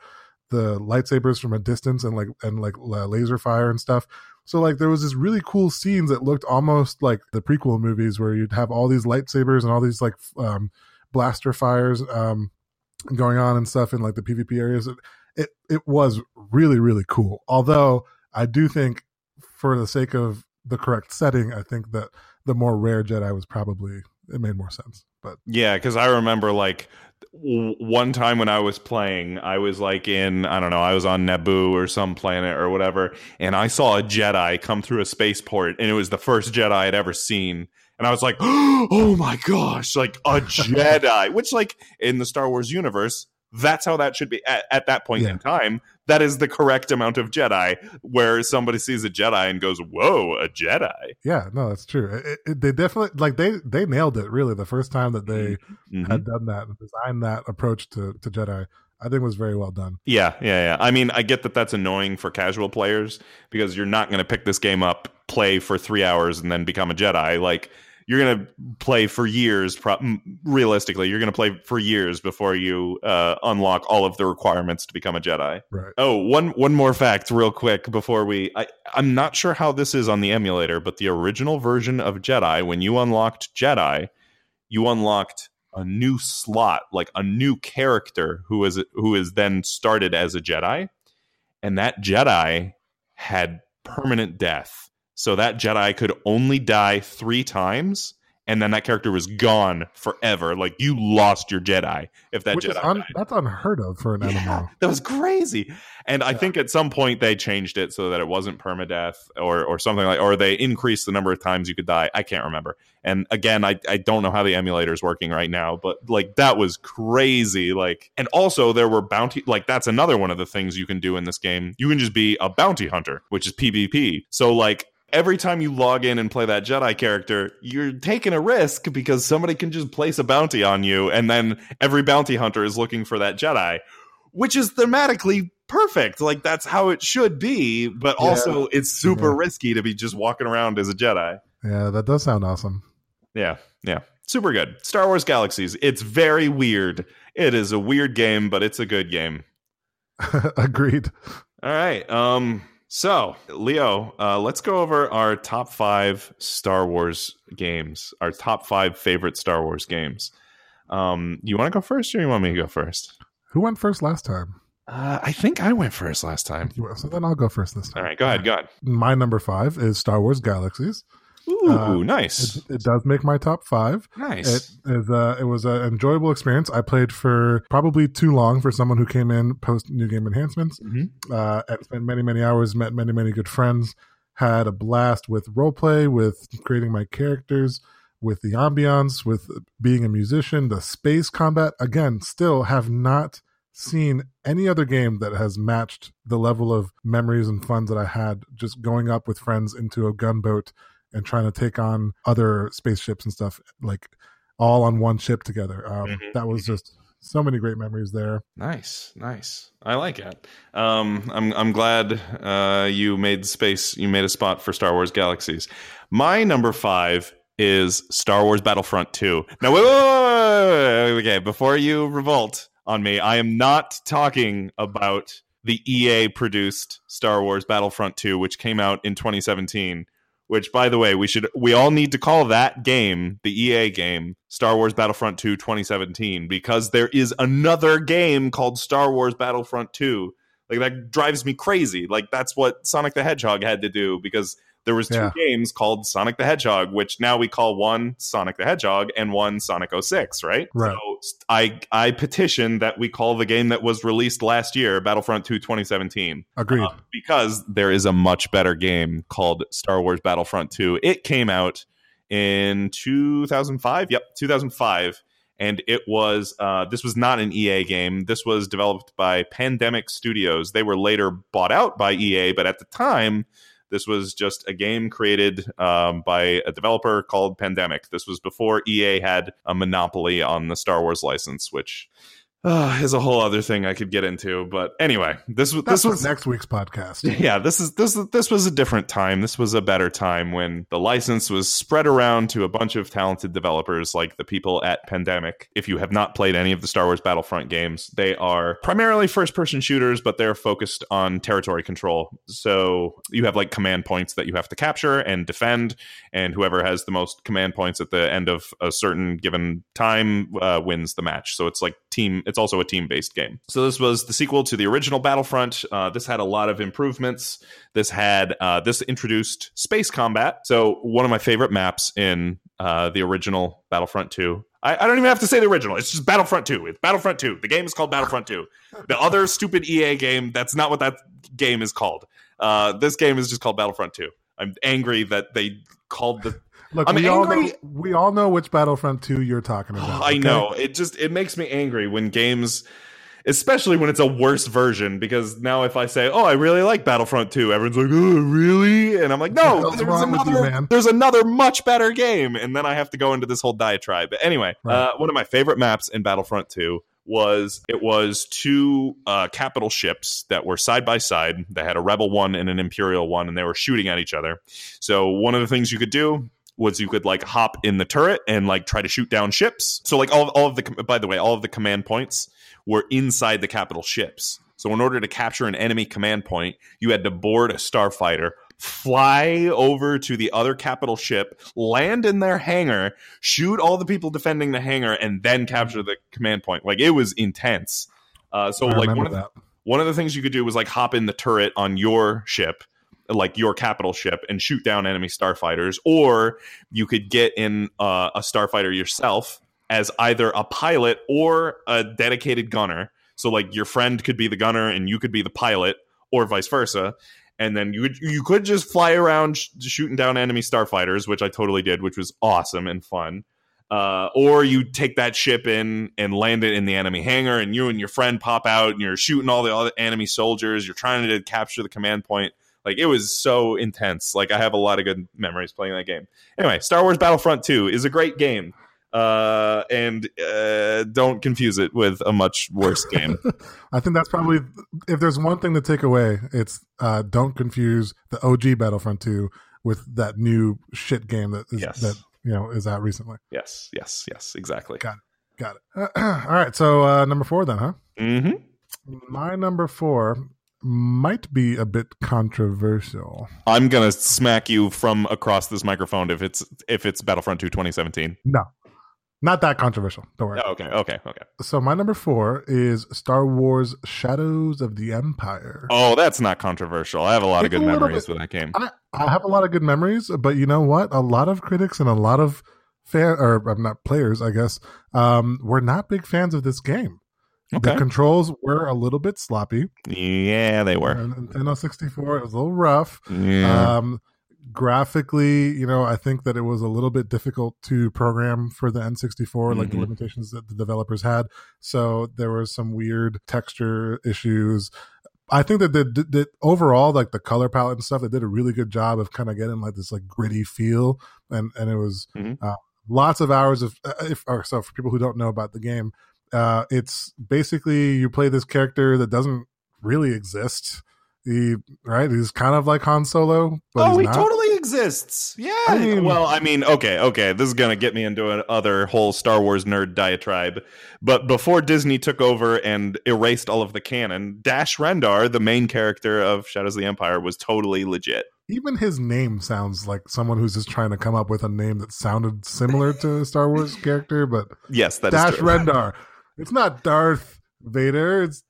[SPEAKER 1] the lightsabers from a distance and like and like laser fire and stuff. So like there was this really cool scenes that looked almost like the prequel movies where you'd have all these lightsabers and all these like um blaster fires um going on and stuff in like the pvp areas. It it, it was really really cool. Although i do think for the sake of the correct setting, I think that the more rare Jedi was probably it made more sense. But
[SPEAKER 2] Yeah, because I remember like w- one time when I was playing, I was like in I don't know, I was on Naboo or some planet or whatever, and I saw a Jedi come through a spaceport, and it was the first Jedi I'd ever seen. And I was like, "Oh my gosh!" Like a Jedi, which, like in the Star Wars universe, that's how that should be at, at that point
[SPEAKER 1] Yeah.
[SPEAKER 2] in time. That is the correct amount of Jedi, where somebody sees a Jedi and goes, "Whoa, a Jedi!"
[SPEAKER 1] yeah, no, that's true. It, it, they definitely like they they nailed it. Really, the first time that they
[SPEAKER 2] Mhm.
[SPEAKER 1] had done that and designed that approach to to Jedi, I think was very well done.
[SPEAKER 2] Yeah, yeah, yeah. I mean, I get that that's annoying for casual players because you're not going to pick this game up, play for three hours, and then become a Jedi. Like, you're going to play for years. Pro- realistically, you're going to play for years before you uh, unlock all of the requirements to become a Jedi.
[SPEAKER 1] Right.
[SPEAKER 2] Oh, one one more fact, real quick, before we. I, I'm not sure how this is on the emulator, but the original version of Jedi, when you unlocked Jedi, you unlocked a new slot, like a new character who is who is then started as a Jedi, and that Jedi had permanent death. So that Jedi could only die three times, and then that character was gone forever. Like you lost your Jedi if that
[SPEAKER 1] Which
[SPEAKER 2] Jedi
[SPEAKER 1] un-
[SPEAKER 2] died.
[SPEAKER 1] that's unheard of for an
[SPEAKER 2] Yeah,
[SPEAKER 1] MMO.
[SPEAKER 2] that was crazy. And I think at some point they changed it so that it wasn't permadeath or or something like or they increased the number of times you could die. I can't remember. And again, I, I don't know how the emulator is working right now, but like that was crazy. Like and also there were bounty like that's another one of the things you can do in this game. You can just be a bounty hunter, which is PvP. So like every time you log in and play that Jedi character, you're taking a risk because somebody can just place a bounty on you, and then every bounty hunter is looking for that Jedi, which is thematically perfect. Like that's how it should be, but
[SPEAKER 1] Yeah.
[SPEAKER 2] also it's super
[SPEAKER 1] Yeah.
[SPEAKER 2] risky to be just walking around as a Jedi.
[SPEAKER 1] Yeah, that does sound awesome.
[SPEAKER 2] Yeah, yeah. Super good. Star Wars Galaxies. It's very weird. It is a weird game, but it's a good game.
[SPEAKER 1] Agreed.
[SPEAKER 2] All right. Um so, Leo, uh, let's go over our top five Star Wars games, our top five favorite Star Wars games. Um, you want to go first, or you want me to go first?
[SPEAKER 1] Who went first last time?
[SPEAKER 2] Uh, I think I went first last time.
[SPEAKER 1] So then I'll go first this time.
[SPEAKER 2] All right, go ahead, go ahead.
[SPEAKER 1] My number five is Star Wars Galaxies.
[SPEAKER 2] Ooh,
[SPEAKER 1] Uh,
[SPEAKER 2] nice,
[SPEAKER 1] It, it does make my top five. It
[SPEAKER 2] nice.
[SPEAKER 1] is uh, it was an enjoyable experience. I played for probably too long for someone who came in post new game enhancements.
[SPEAKER 2] Mhm.
[SPEAKER 1] Uh, and spent many many hours, met many many good friends, had a blast with role play, with creating my characters, with the ambiance, with being a musician, the space combat. Again, still have not seen any other game that has matched the level of memories and fun that I had just going up with friends into a gunboat and trying to take on other spaceships and stuff like all on one ship together. Um,
[SPEAKER 2] Mhm.
[SPEAKER 1] That was just so many great memories there.
[SPEAKER 2] Nice, nice. I like it. Um, I'm I'm glad uh, you made space. You made a spot for Star Wars Galaxies. My number five is Star Wars Battlefront Two. Now, wait, wait, wait, wait, wait, wait, okay. Before you revolt on me, I am not talking about the EA produced Star Wars Battlefront Two, which came out in 2017. Which, by the way, we should we all need to call that game the EA game Star Wars Battlefront 2 2017 because there is another game called Star Wars Battlefront 2. Like that drives me crazy. Like that's what Sonic the Hedgehog had to do because there was two
[SPEAKER 1] Yeah.
[SPEAKER 2] games called Sonic the Hedgehog, which now we call one Sonic the Hedgehog and one Sonic 06, right?
[SPEAKER 1] Right.
[SPEAKER 2] So I I petition that we call the game that was released last year Battlefront 2 2017
[SPEAKER 1] Agreed.
[SPEAKER 2] uh, because there is a much better game called Star Wars Battlefront 2. It came out in 2005. Yep, 2005. And it was, uh, this was not an EA game. This was developed by Pandemic Studios. They were later bought out by EA, but at the time, this was just a game created um, by a developer called Pandemic. This was before EA had a monopoly on the Star Wars license, which uh, is a whole other thing I could get into. But anyway, this was
[SPEAKER 1] That's
[SPEAKER 2] this was
[SPEAKER 1] next week's podcast.
[SPEAKER 2] yeah, this is this this was a different time. This was a better time when the license was spread around to a bunch of talented developers like the people at Pandemic. If you have not played any of the Star Wars Battlefront games, they are primarily first-person shooters, but they're focused on territory control. So you have like command points that you have to capture and defend, and whoever has the most command points at the end of a certain given time uh, wins the match. So it's like team. It's also a team-based game. So this was the sequel to the original Battlefront. Uh, this had a lot of improvements. This had uh, this introduced space combat. So one of my favorite maps in uh, the original Battlefront 2. I, I don't even have to say the original. It's just Battlefront 2. It's Battlefront 2. The game is called Battlefront 2. The other stupid EA game, that's not what that game is called. Uh, this game is just called Battlefront 2. I'm angry that they called the
[SPEAKER 1] Look,
[SPEAKER 2] I'm
[SPEAKER 1] we all know we all know which Battlefront 2 you're talking about.
[SPEAKER 2] I
[SPEAKER 1] okay?
[SPEAKER 2] know. It just it makes me angry when games especially when it's a worse version because now if I say, "Oh, I really like Battlefront 2," everyone's like, "Oh, really?" And I'm like, "No, there's
[SPEAKER 1] you,
[SPEAKER 2] another
[SPEAKER 1] man?"
[SPEAKER 2] there's another much better game." And then I have to go into this whole diatribe. But anyway,
[SPEAKER 1] Right.
[SPEAKER 2] uh, one of my favorite maps in Battlefront 2 was it was two uh, capital ships that were side by side. They had a rebel one and an imperial one, and they were shooting at each other. So one of the things you could do was you could like hop in the turret and like try to shoot down ships. So like all all of the by the way, all of the command points were inside the capital ships. So in order to capture an enemy command point, you had to board a starfighter, fly over to the other capital ship, land in their hangar, shoot all the people defending the hangar, and then capture the command point. Like it was intense. Uh, so
[SPEAKER 1] I
[SPEAKER 2] like one of the, one of the things you could do was like hop in the turret on your ship like your capital ship and shoot down enemy starfighters or you could get in uh, a starfighter yourself as either a pilot or a dedicated gunner so like your friend could be the gunner and you could be the pilot or vice versa and then you would, you could just fly around sh- shooting down enemy starfighters which i totally did which was awesome and fun uh, or you take that ship in and land it in the enemy hangar, and you and your friend pop out, and you're shooting all the other enemy soldiers. You're trying to capture the command point. Like it was so intense. Like I have a lot of good memories playing that game. Anyway, Star Wars Battlefront 2 is a great game. Uh, and uh, don't confuse it with a much worse game.
[SPEAKER 1] I think that's probably if there's one thing to take away, it's uh, don't confuse the OG Battlefront 2 with that new shit game that is,
[SPEAKER 2] Yes.
[SPEAKER 1] that you know is out recently.
[SPEAKER 2] yes, yes, yes, exactly.
[SPEAKER 1] Got it. Got it. All right, so uh, number four then, huh?
[SPEAKER 2] hmm
[SPEAKER 1] My number four might be a bit controversial.
[SPEAKER 2] I'm gonna smack you from across this microphone if it's if it's Battlefront 2 2017.
[SPEAKER 1] No, not that controversial. Don't worry.
[SPEAKER 2] Oh, okay, okay, okay.
[SPEAKER 1] So my number four is Star Wars: Shadows of the Empire.
[SPEAKER 2] Oh, that's not controversial. I have a lot of good memories
[SPEAKER 1] bit-
[SPEAKER 2] with that game.
[SPEAKER 1] I, I have a lot of good memories, but you know what? A lot of critics and a lot of fan or I'm not players, I guess, um, were not big fans of this game. The controls were a little bit sloppy.
[SPEAKER 2] Yeah, they were.
[SPEAKER 1] Nintendo 64 it was a little rough.
[SPEAKER 2] Yeah.
[SPEAKER 1] Um, graphically, you know, I think that it was a little bit difficult to program for the N64, like the
[SPEAKER 2] Mhm.
[SPEAKER 1] limitations that the developers had. So there was some weird texture issues. I think that the, the, the overall, like the color palette and stuff, they did a really good job of kind of getting like this like gritty feel, and and it was
[SPEAKER 2] Mhm.
[SPEAKER 1] uh, lots of hours of. uh, If or so for people who don't know about the game, uh, it's basically you play this character that doesn't really exist. He right, he's kind of like Han Solo, but
[SPEAKER 2] oh,
[SPEAKER 1] he's
[SPEAKER 2] he
[SPEAKER 1] not.
[SPEAKER 2] totally exists. Yeah.
[SPEAKER 1] I mean-
[SPEAKER 2] well, I mean, okay, okay. This is gonna get me into another whole Star Wars nerd diatribe. But before Disney took over and erased all of the canon, Dash Rendar, the main character of Shadows of the Empire, was totally legit.
[SPEAKER 1] Even his name sounds like someone who's just trying to come up with a name that sounded similar to a Star Wars character, but
[SPEAKER 2] Yes, that is
[SPEAKER 1] Dash
[SPEAKER 2] true.
[SPEAKER 1] Rendar. It's not Darth Vader. It's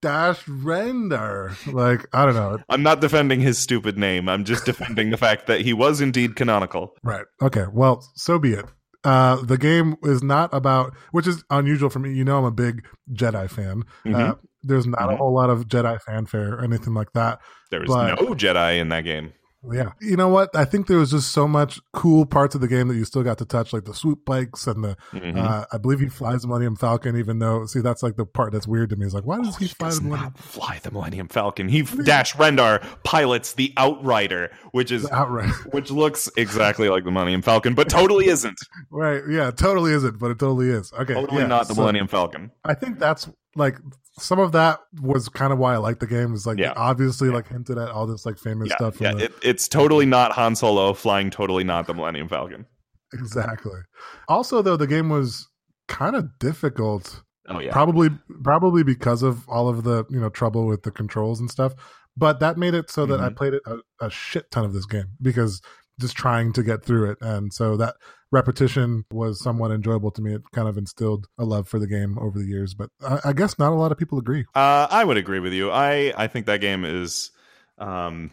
[SPEAKER 1] Dash Rendar. Like I don't know.
[SPEAKER 2] I'm not defending his stupid name. I'm just defending the fact that he was indeed canonical.
[SPEAKER 1] Right. Okay. Well, so be it. Uh, the game is not about, which is unusual for me. You know, I'm a big Jedi fan. Uh,
[SPEAKER 2] Mhm.
[SPEAKER 1] there's not a
[SPEAKER 2] Mhm.
[SPEAKER 1] whole lot of Jedi fanfare or anything like that.
[SPEAKER 2] There
[SPEAKER 1] is
[SPEAKER 2] no Jedi in that game.
[SPEAKER 1] Yeah. You know what? I think there was just so much cool parts of the game that you still got to touch, like the swoop bikes and the,
[SPEAKER 2] Mhm.
[SPEAKER 1] uh, I believe he flies the Millennium Falcon, even though, see, that's like the part that's weird to me. Is like, why does he
[SPEAKER 2] He
[SPEAKER 1] fly
[SPEAKER 2] does
[SPEAKER 1] the Millennium
[SPEAKER 2] fly the Millennium Falcon. He Dash Rendar pilots the Outrider, which is
[SPEAKER 1] outright?
[SPEAKER 2] which looks exactly like the Millennium Falcon, but totally isn't.
[SPEAKER 1] right. Yeah. Totally isn't, but it totally is. Okay.
[SPEAKER 2] Totally
[SPEAKER 1] yeah,
[SPEAKER 2] not the
[SPEAKER 1] so
[SPEAKER 2] Millennium Falcon.
[SPEAKER 1] I think that's like some of that was kind of why I like the game. Is like
[SPEAKER 2] Yeah.
[SPEAKER 1] obviously like hinted at all this like famous
[SPEAKER 2] Yeah,
[SPEAKER 1] stuff.
[SPEAKER 2] Yeah
[SPEAKER 1] the,
[SPEAKER 2] it, it's totally not Han Solo flying. Totally not the Millennium Falcon.
[SPEAKER 1] exactly. Also, though, the game was kind of difficult.
[SPEAKER 2] Oh yeah,
[SPEAKER 1] Probably, probably because of all of the you know trouble with the controls and stuff. But that made it so that I
[SPEAKER 2] Mhm.
[SPEAKER 1] played it a, a shit ton of this game because just trying to get through it, and so that repetition was somewhat enjoyable to me. It kind of instilled a love for the game over the years. But I, I guess not a lot of people agree.
[SPEAKER 2] uh, I would agree with you. I I think that game is, um,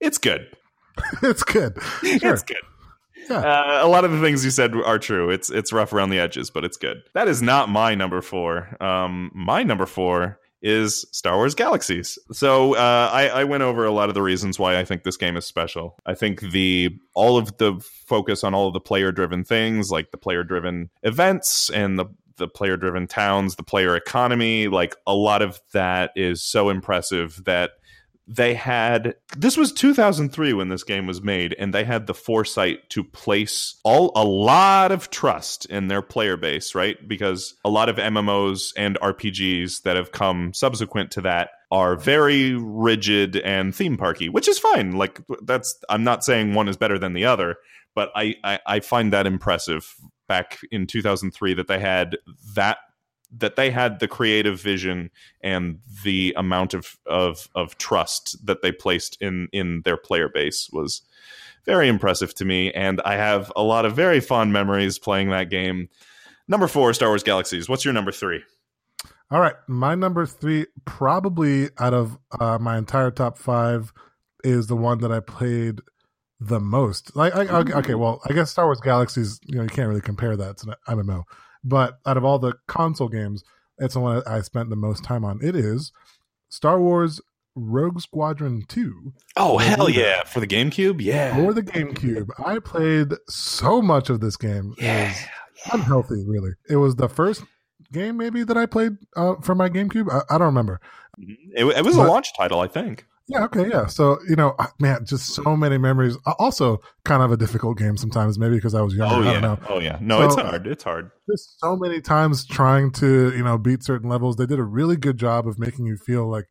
[SPEAKER 2] it's good.
[SPEAKER 1] it's good. Sure.
[SPEAKER 2] It's good.
[SPEAKER 1] Yeah.
[SPEAKER 2] Uh, a lot of the things you said are true. It's it's rough around the edges, but it's good. That is not my number four. Um, my number four is Star Wars Galaxies. So uh, I, I went over a lot of the reasons why I think this game is special. I think the all of the focus on all of the player driven things, like the player driven events and the the player driven towns, the player economy, like a lot of that is so impressive that they had this was 2003 when this game was made and they had the foresight to place all a lot of trust in their player base right? Because a lot of mmos and rpgs that have come subsequent to that are very rigid and theme parky which is fine. Like that's i'm not saying one is better than the other but i i, I find that impressive back in 2003 that they had that that they had the creative vision and the amount of, of of trust that they placed in in their player base was very impressive to me. And i have a lot of very fond memories playing that game. Number four star wars galaxies. What's your number three?
[SPEAKER 1] All right, my number three, probably out of uh, my entire top five, is the one that I played the most. Like, I, okay, okay, well, I guess Star Wars Galaxies, you know, you can't really compare that to an MMO, but out of all the console games, it's the one I spent the most time on. It is Star Wars Rogue Squadron 2.
[SPEAKER 2] Oh,
[SPEAKER 1] hell yeah.
[SPEAKER 2] yeah for the gamecube yeah
[SPEAKER 1] for the GameCube. I played so much of this game. It
[SPEAKER 2] yeah
[SPEAKER 1] unhealthy, really. It was the first game maybe that I played uh, for my GameCube. I, I don't remember.
[SPEAKER 2] it, it was a launch title i think
[SPEAKER 1] Yeah, okay, yeah. So, you know, man, just so many memories. Also, kind of a difficult game sometimes, maybe because I was younger.
[SPEAKER 2] Oh
[SPEAKER 1] I
[SPEAKER 2] yeah.
[SPEAKER 1] don't know.
[SPEAKER 2] Oh yeah. No,
[SPEAKER 1] So-
[SPEAKER 2] it's hard. It's hard.
[SPEAKER 1] Just so many times trying to, you know, beat certain levels. They did a really good job of making you feel like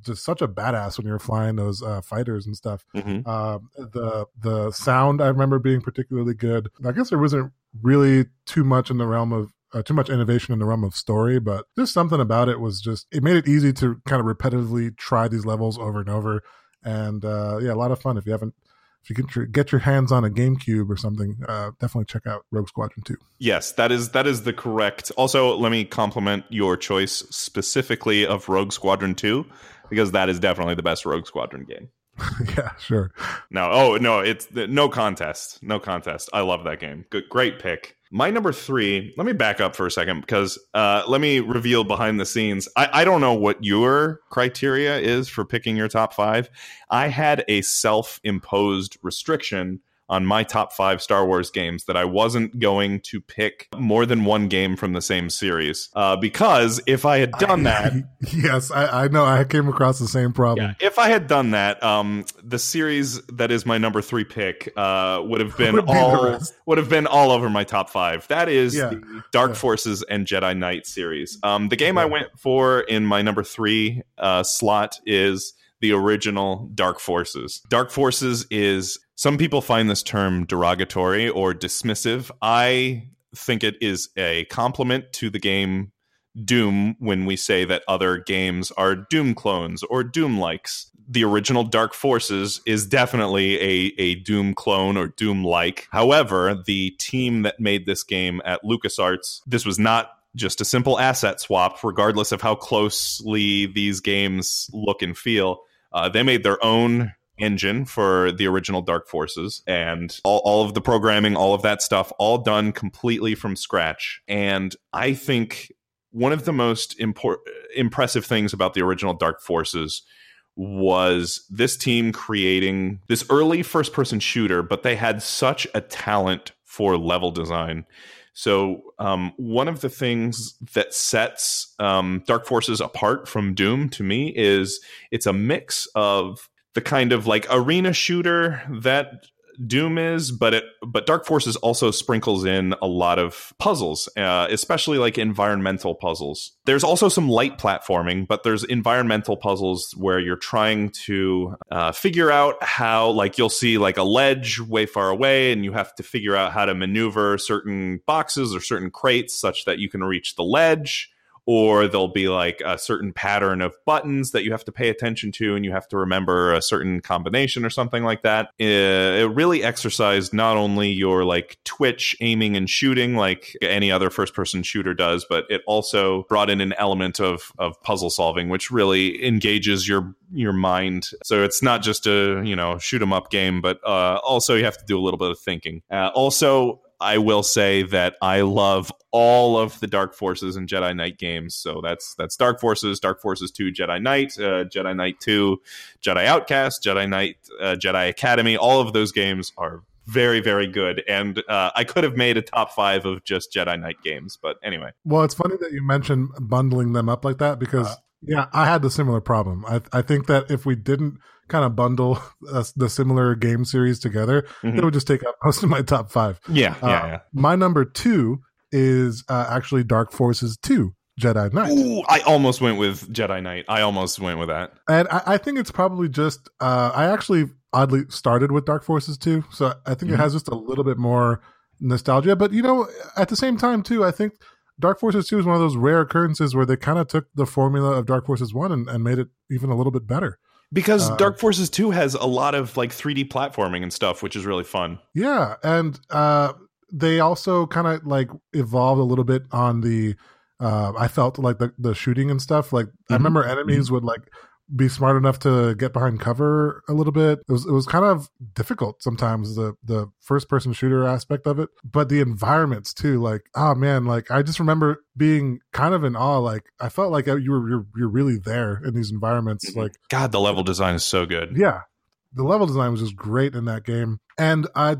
[SPEAKER 1] just such a badass when you're flying those uh, fighters and stuff.
[SPEAKER 2] hmm
[SPEAKER 1] Uh, the the sound I remember being particularly good. I guess there wasn't really too much in the realm of uh, too much innovation in the realm of story, but just something about it was just it made it easy to kind of repetitively try these levels over and over, and uh, yeah, a lot of fun. If you haven't, if you can get your hands on a GameCube or something, uh, definitely check out Rogue Squadron Two.
[SPEAKER 2] Yes, that is that is the correct. Also, let me compliment your choice specifically of Rogue Squadron 2 because that is definitely the best Rogue Squadron game.
[SPEAKER 1] yeah, sure.
[SPEAKER 2] No, oh no, it's no contest, no contest. I love that game. Good, great pick. My number three. Let me back up for a second because uh, let me reveal behind the scenes. I, I don't know what your criteria is for picking your top five. I had a self-imposed restriction on my top five Star Wars games that I wasn't going to pick more than one game from the same series uh, because if I had done that,
[SPEAKER 1] yes, I, I know. I came across the same problem.
[SPEAKER 2] yeah, if I had done that, um, the series that is my number three pick uh, would have been
[SPEAKER 1] Would be
[SPEAKER 2] all
[SPEAKER 1] rest.
[SPEAKER 2] would have been all over my top five. That is
[SPEAKER 1] Yeah.
[SPEAKER 2] the Dark
[SPEAKER 1] Yeah.
[SPEAKER 2] Forces and Jedi Knight series. Um, the game I went for in my number three uh, slot is the original Dark Forces. Dark Forces is some people find this term derogatory or dismissive. I think it is a compliment to the game Doom when we say that other games are Doom clones or Doom likes. The original Dark Forces is definitely a, a Doom clone or Doom like. However, the team that made this game at LucasArts, this was not just a simple asset swap, regardless of how closely these games look and feel. Uh, they made their own engine for the original Dark Forces and all, all of the programming, all of that stuff, all done completely from scratch. And I think one of the most impor- impressive things about the original Dark Forces was this team creating this early first person shooter, but they had such a talent for level design. So, um, one of the things that sets um, Dark Forces apart from Doom to me is it's a mix of the kind of like arena shooter that Doom is, but it but Dark Forces also sprinkles in a lot of puzzles, uh, especially like environmental puzzles. There's also some light platforming, but there's environmental puzzles where you're trying to uh, figure out how, like, you'll see like a ledge way far away, and you have to figure out how to maneuver certain boxes or certain crates such that you can reach the ledge or there'll be like a certain pattern of buttons that you have to pay attention to and you have to remember a certain combination or something like that. Uh, it really exercised not only your like twitch aiming and shooting like any other first person shooter does but it also brought in an element of of puzzle solving which really engages your your mind. So it's not just a you know shoot 'em up game but uh, also you have to do a little bit of thinking. Uh, also I will say that I love all of the Dark Forces and Jedi Knight games. So that's that's Dark Forces, Dark Forces Two, Jedi Knight, uh, Jedi Knight Two, Jedi Outcast, Jedi Knight, uh, Jedi Academy. All of those games are very very good, and uh, I could have made a top five of just Jedi Knight games. But anyway,
[SPEAKER 1] Well, it's funny that you mentioned bundling them up like that because
[SPEAKER 2] Uh,
[SPEAKER 1] yeah, I had the similar problem. I I think that if we didn't kind of bundle uh, the similar game series together,
[SPEAKER 2] Mhm.
[SPEAKER 1] it would just take up most of my top five.
[SPEAKER 2] yeah,
[SPEAKER 1] Uh,
[SPEAKER 2] yeah, yeah.
[SPEAKER 1] My number two is uh, actually Dark Forces Two Jedi Knight.
[SPEAKER 2] Ooh, I almost went with Jedi Knight. I almost went with that.
[SPEAKER 1] And I, I think it's probably just uh, I actually oddly started with Dark Forces 2, so I think
[SPEAKER 2] Mhm.
[SPEAKER 1] it has just a little bit more nostalgia. But you know, at the same time too, I think Dark Forces 2 is one of those rare occurrences where they kind of took the formula of Dark Forces 1 and, and made it even a little bit better.
[SPEAKER 2] Because
[SPEAKER 1] Uh,
[SPEAKER 2] Dark Forces 2 has a lot of like 3D platforming and stuff, which is really fun.
[SPEAKER 1] Yeah, and uh, they also kind of like evolved a little bit on the. Uh, I felt like the the shooting and stuff. Like I
[SPEAKER 2] Mhm.
[SPEAKER 1] remember enemies would like be smart enough to get behind cover a little bit. It was it was kind of difficult sometimes the the first person shooter aspect of it, but the environments too. Like oh man, like I just remember being kind of in awe. Like I felt like you were you're, you're really there in these environments.
[SPEAKER 2] Mhm.
[SPEAKER 1] Like
[SPEAKER 2] God, the level design is so good.
[SPEAKER 1] yeah, the level design was just great in that game. And I,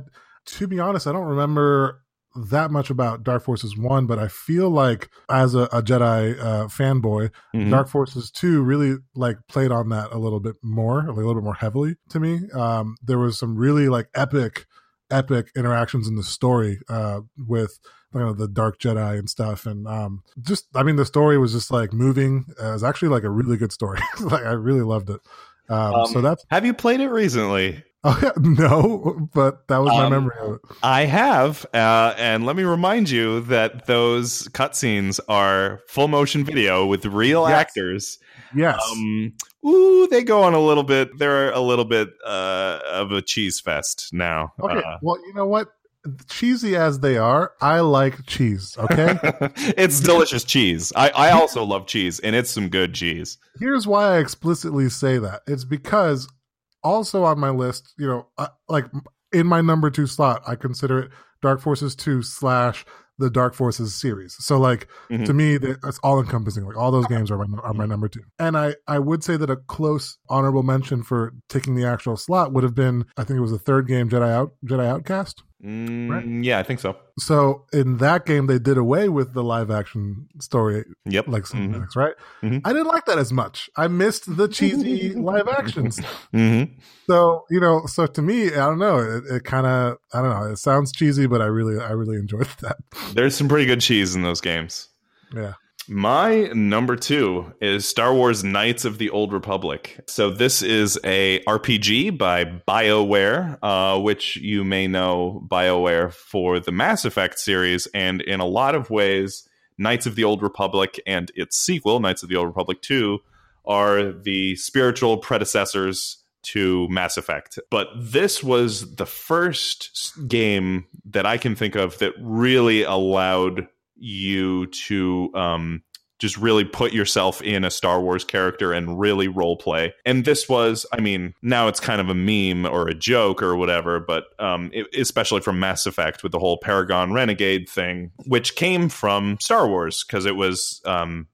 [SPEAKER 1] to be honest, I don't remember that much about Dark Forces 1, but I feel like as a, a Jedi uh, fanboy,
[SPEAKER 2] Mhm.
[SPEAKER 1] Dark Forces 2 really like played on that a little bit more, a little bit more heavily to me. Um, there was some really like epic, epic interactions in the story uh, with you know, the Dark Jedi and stuff. And um, just, I mean, the story was just like moving. Uh, it was actually like a really good story. like, I really loved it. Um,
[SPEAKER 2] Um,
[SPEAKER 1] so that's,
[SPEAKER 2] Have you played it recently?
[SPEAKER 1] Oh, yeah, no, but that was my
[SPEAKER 2] Um,
[SPEAKER 1] memory of it.
[SPEAKER 2] I have, uh, and let me remind you that those cutscenes are full motion video with real
[SPEAKER 1] Yes.
[SPEAKER 2] actors.
[SPEAKER 1] Yes.
[SPEAKER 2] Um, ooh, they go on a little bit. They're a little bit uh, of a cheese fest now.
[SPEAKER 1] Okay.
[SPEAKER 2] Uh,
[SPEAKER 1] well, you know what? Cheesy as they are, I like cheese. Okay.
[SPEAKER 2] it's delicious cheese. I, I also love cheese, and it's some good cheese.
[SPEAKER 1] Here's why I explicitly say that. It's because also on my list, you know, uh, like in my number two slot, I consider it Dark Forces 2 slash the Dark Forces series. So like
[SPEAKER 2] Mhm.
[SPEAKER 1] to me, that's all encompassing. Like all those games are my, are my number two. And I, I would say that a close honorable mention for taking the actual slot would have been, I think it was the third game, Jedi Out, Jedi Outcast.
[SPEAKER 2] Mm,
[SPEAKER 1] Right.
[SPEAKER 2] Yeah, I think so.
[SPEAKER 1] So in that game, they did away with the live action story
[SPEAKER 2] Yep.
[SPEAKER 1] like
[SPEAKER 2] Mhm.
[SPEAKER 1] cinematics, right?
[SPEAKER 2] Mhm.
[SPEAKER 1] I didn't like that as much. I missed the cheesy live actions.
[SPEAKER 2] hmm
[SPEAKER 1] So you know, so to me, I don't know. It, it kind of, I don't know. It sounds cheesy, but I really, I really enjoyed that.
[SPEAKER 2] There's some pretty good cheese in those games.
[SPEAKER 1] Yeah.
[SPEAKER 2] My number two is Star Wars Knights of the Old Republic. So this is a RPG by BioWare, uh, which you may know BioWare for the Mass Effect series, and in a lot of ways, Knights of the Old Republic and its sequel, Knights of the Old Republic 2, are the spiritual predecessors to Mass Effect. But this was the first game that I can think of that really allowed you to um, just really put yourself in a Star Wars character and really role play. And this was, I mean, now it's kind of a meme or a joke or whatever, but um, it, especially from Mass Effect with the whole Paragon Renegade thing, which came from Star Wars because it was. Um,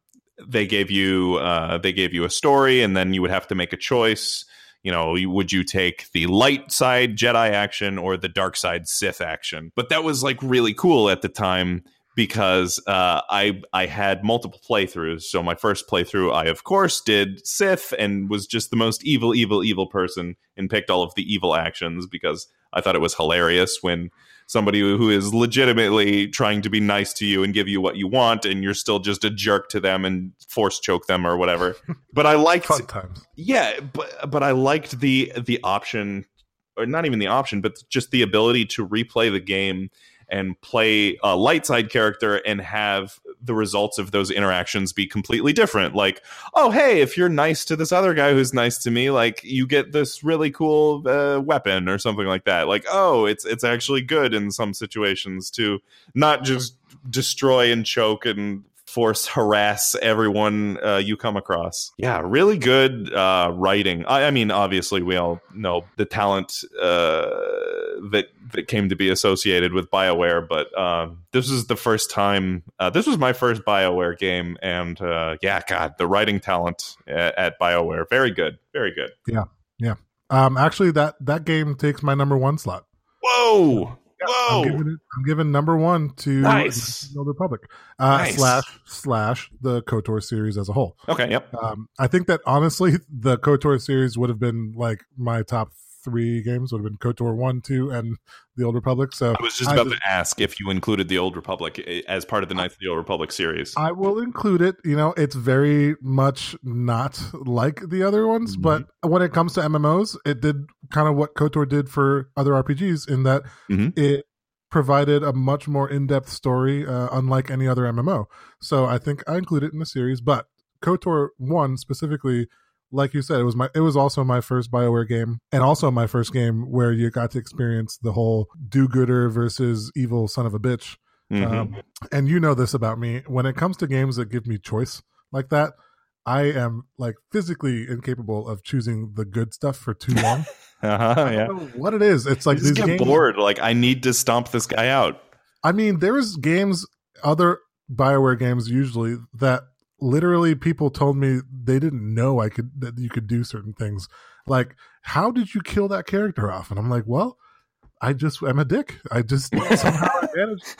[SPEAKER 2] they gave you uh, they gave you a story and then you would have to make a choice you know would you take the light side jedi action or the dark side sith action but that was like really cool at the time because uh, I I had multiple playthroughs. So my first playthrough, I of course did Sith and was just the most evil, evil, evil person and picked all of the evil actions because I thought it was hilarious when somebody who is legitimately trying to be nice to you and give you what you want and you're still just a jerk to them and force choke them or whatever. But I liked
[SPEAKER 1] Fun times.
[SPEAKER 2] yeah, but but I liked the the option, or not even the option, but just the ability to replay the game and play a light side character and have the results of those interactions be completely different. Like, oh hey, if you're nice to this other guy who's nice to me, like you get this really cool uh, weapon or something like that. Like, oh, it's it's actually good in some situations to not just destroy and choke and force harass everyone uh, you come across. Yeah, really good uh, writing. I, I mean, obviously, we all know the talent uh, that that came to be associated with Bioware, but um, this is the first time. Uh, this was my first Bioware game, and uh, yeah, God, the writing talent at, at Bioware, very good, very good. Yeah, yeah.
[SPEAKER 1] Um, actually, that that game takes my number one slot.
[SPEAKER 2] Whoa,
[SPEAKER 1] I'm
[SPEAKER 2] whoa,
[SPEAKER 1] giving, it, I'm giving number one to
[SPEAKER 2] Nice.
[SPEAKER 1] the Old Republic uh,
[SPEAKER 2] Nice.
[SPEAKER 1] slash slash the Kotor series as a whole.
[SPEAKER 2] okay, yep.
[SPEAKER 1] Um, I think that honestly, the Kotor series would have been like my top three games. Would have been Kotor one, two, and the Old Republic. So
[SPEAKER 2] I was just about
[SPEAKER 1] just-
[SPEAKER 2] to ask if you included the Old Republic eh, as part of the Knights of the Old Republic series.
[SPEAKER 1] I will include it. You know, it's very much not like the other ones,
[SPEAKER 2] Mhm.
[SPEAKER 1] but when it comes to MMOs, it did kind of what KOTOR did for other RPGs in that
[SPEAKER 2] Mhm.
[SPEAKER 1] it provided a much more in-depth story, uh, unlike any other MMO. So I think I include it in the series. But KOTOR one specifically, like you said, it was my it was also my first Bioware game, and also my first game where you got to experience the whole do-gooder versus evil son of a bitch
[SPEAKER 2] Mhm.
[SPEAKER 1] um, and you know this about me. When it comes to games that give me choice like that, I am like physically incapable of choosing the good stuff for too long.
[SPEAKER 2] uh-huh,
[SPEAKER 1] I
[SPEAKER 2] yeah.
[SPEAKER 1] don't know what it is. It's like
[SPEAKER 2] I just
[SPEAKER 1] these
[SPEAKER 2] get
[SPEAKER 1] games.
[SPEAKER 2] bored. Like I need to stomp this guy out.
[SPEAKER 1] I mean, there's games, other Bioware games usually that literally people told me they didn't know I could that you could do certain things. Like, how did you kill that character off? And I'm like, well, I just I'm a dick. I just somehow managed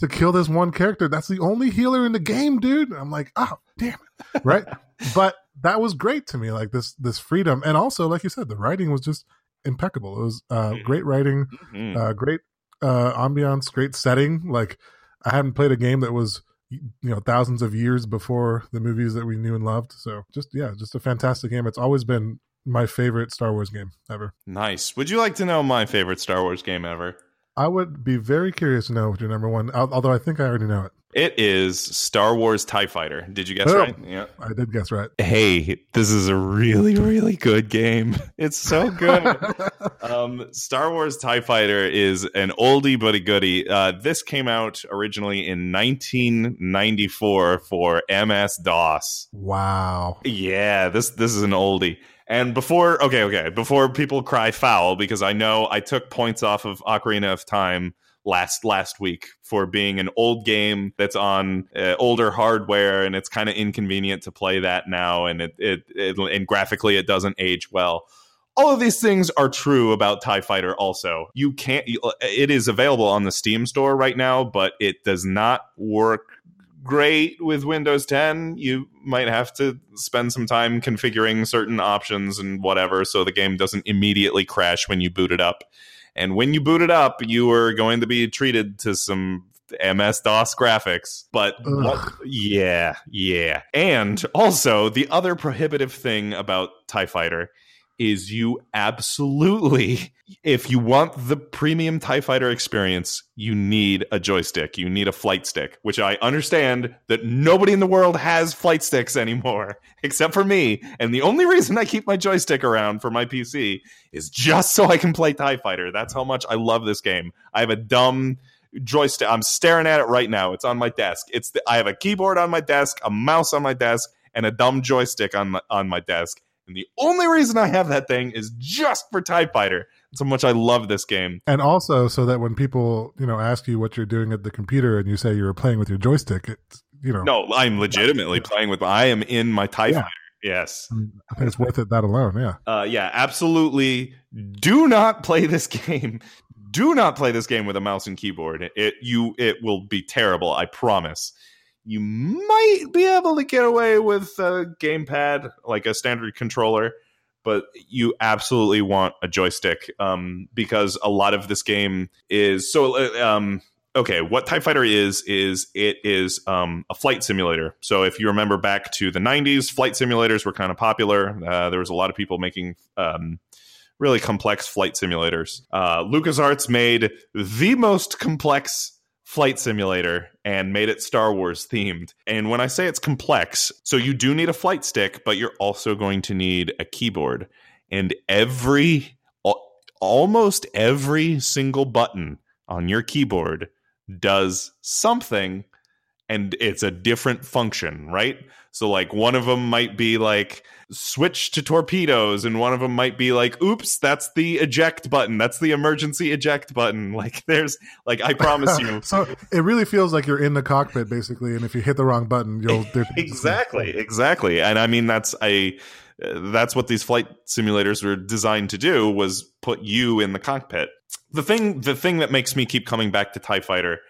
[SPEAKER 1] to kill this one character. That's the only healer in the game, dude. I'm like, oh damn it, right? but that was great to me, like this this freedom, and also like you said, the writing was just impeccable. It was uh, great writing,
[SPEAKER 2] Mhm.
[SPEAKER 1] uh, great uh, ambiance, great setting. Like I hadn't played a game that was you know thousands of years before the movies that we knew and loved. So just yeah, just a fantastic game. It's always been my favorite Star Wars game ever.
[SPEAKER 2] nice. Would you like to know my favorite Star Wars game ever?
[SPEAKER 1] I would be very curious to know what your number one. Although I think I already know it.
[SPEAKER 2] It is Star Wars TIE Fighter. Did you guess
[SPEAKER 1] Oh.
[SPEAKER 2] right? Yeah.
[SPEAKER 1] I did guess right.
[SPEAKER 2] Hey, this is a really, really good game. It's so good. um, Star Wars TIE Fighter is an oldie but a goodie. Uh, this came out originally in 1994 for MS DOS.
[SPEAKER 1] wow.
[SPEAKER 2] Yeah, this this is an oldie. And before, okay, okay, before people cry foul, because I know I took points off of Ocarina of Time last last week for being an old game that's on uh, older hardware and it's kind of inconvenient to play that now and it, it it and graphically it doesn't age well. All of these things are true about tie fighter also. You can't it is available on the steam store right now but it does not work great with windows 10 you might have to spend some time configuring certain options and whatever so the game doesn't immediately crash when you boot it up and when you boot it up, you are going to be treated to some MS DOS graphics. But what, yeah, yeah. And also, the other prohibitive thing about TIE Fighter is you absolutely, if you want the premium TIE Fighter experience, you need a joystick. You need a flight stick, which I understand that nobody in the world has flight sticks anymore, except for me. And the only reason I keep my joystick around for my PC is just so I can play TIE Fighter. That's how much I love this game. I have a dumb joystick. I'm staring at it right now. It's on my desk. It's the, I have a keyboard on my desk, a mouse on my desk, and a dumb joystick on my, on my desk. And the only reason I have that thing is just for TIE Fighter. That's how much I love this game.
[SPEAKER 1] And also, so that when people you know ask you what you're doing at the computer and you say you're playing with your joystick, it's you know,
[SPEAKER 2] No, I'm legitimately playing with. I am in my TIE
[SPEAKER 1] Yeah.
[SPEAKER 2] Fighter. Yes.
[SPEAKER 1] I think it's worth it that alone. Yeah.
[SPEAKER 2] Uh, yeah, absolutely. Do not play this game. Do not play this game with a mouse and keyboard. It you it will be terrible. I promise. You might be able to get away with a gamepad, like a standard controller, but you absolutely want a joystick um, because a lot of this game is so. uh, Um, okay, what Tie Fighter is is it is um, a flight simulator. So if you remember back to the '90s, flight simulators were kind of popular. Uh, there was a lot of people making um, really complex flight simulators. Uh, LucasArts made the most complex flight simulator and made it Star Wars themed. And when I say it's complex, so you do need a flight stick, but you're also going to need a keyboard. And every almost every single button on your keyboard does something and it's a different function, right? So like one of them might be like switch to torpedoes and one of them might be like oops, that's the eject button. That's the emergency eject button. Like there's like I promise you
[SPEAKER 1] so it really feels like you're in the cockpit basically, and if you hit the wrong button, you'll
[SPEAKER 2] exactly exactly and i mean that's a uh, that's what these flight simulators were designed to do was put you in the cockpit the thing the thing that makes me keep coming back to tie fighter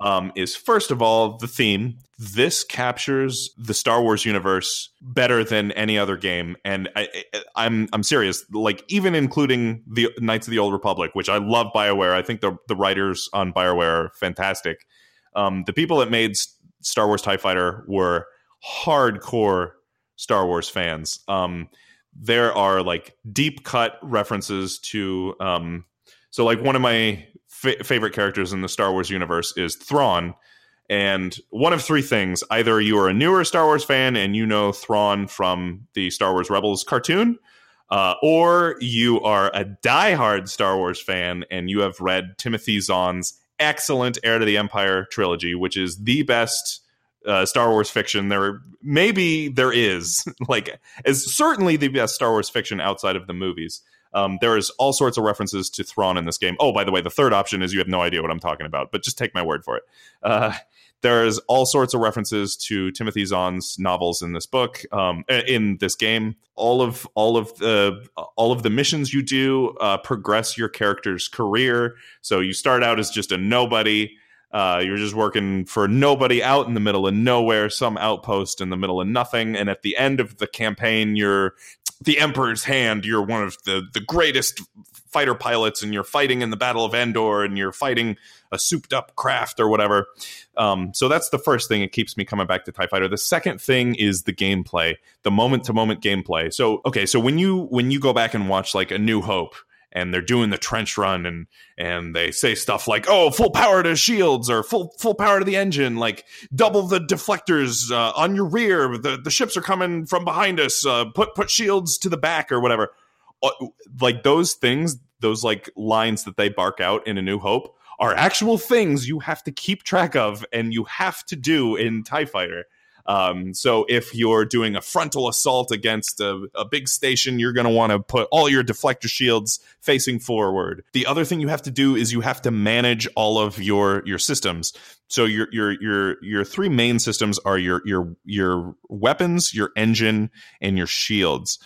[SPEAKER 2] um, is first of all the theme this captures the star wars universe better than any other game. And I, I, i'm i'm serious like even including the knights of the old republic which i love bioware. I think the the writers on bioware are fantastic. Um, the people that made Star Wars TIE Fighter were hardcore Star Wars fans. Um, there are like deep cut references to, um, so like one of my fa- favorite characters in the Star Wars universe is Thrawn. And one of three things either you are a newer Star Wars fan and you know Thrawn from the Star Wars Rebels cartoon, uh, or you are a diehard Star Wars fan and you have read Timothy Zahn's excellent Heir to the Empire trilogy, which is the best uh, Star Wars fiction there. Maybe there is like is certainly the best Star Wars fiction outside of the movies. Um, there is all sorts of references to Thrawn in this game. Oh, by the way, the third option is you have no idea what I'm talking about, but just take my word for it. Uh, there's all sorts of references to Timothy Zahn's novels in this book, um, in this game. All of all of the all of the missions you do uh, progress your character's career. So you start out as just a nobody. Uh, you're just working for nobody out in the middle of nowhere, some outpost in the middle of nothing. And at the end of the campaign, you're the Emperor's Hand. You're one of the the greatest fighter pilots, and you're fighting in the Battle of Endor, and you're fighting a souped up craft or whatever. Um, so that's the first thing. It keeps me coming back to Tie Fighter. The second thing is the gameplay, the moment to moment gameplay. So okay, so when you when you go back and watch like A New Hope and they're doing the trench run and and they say stuff like oh full power to shields or full full power to the engine like double the deflectors uh, on your rear. The the ships are coming from behind us uh, put put shields to the back or whatever. Uh, like those things those like lines that they bark out in a new hope are actual things you have to keep track of and you have to do in tie fighter um, so if you're doing a frontal assault against a, a big station, you're going to want to put all your deflector shields facing forward. The other thing you have to do is you have to manage all of your your systems. So your your your your three main systems are your your your weapons, your engine, and your shields.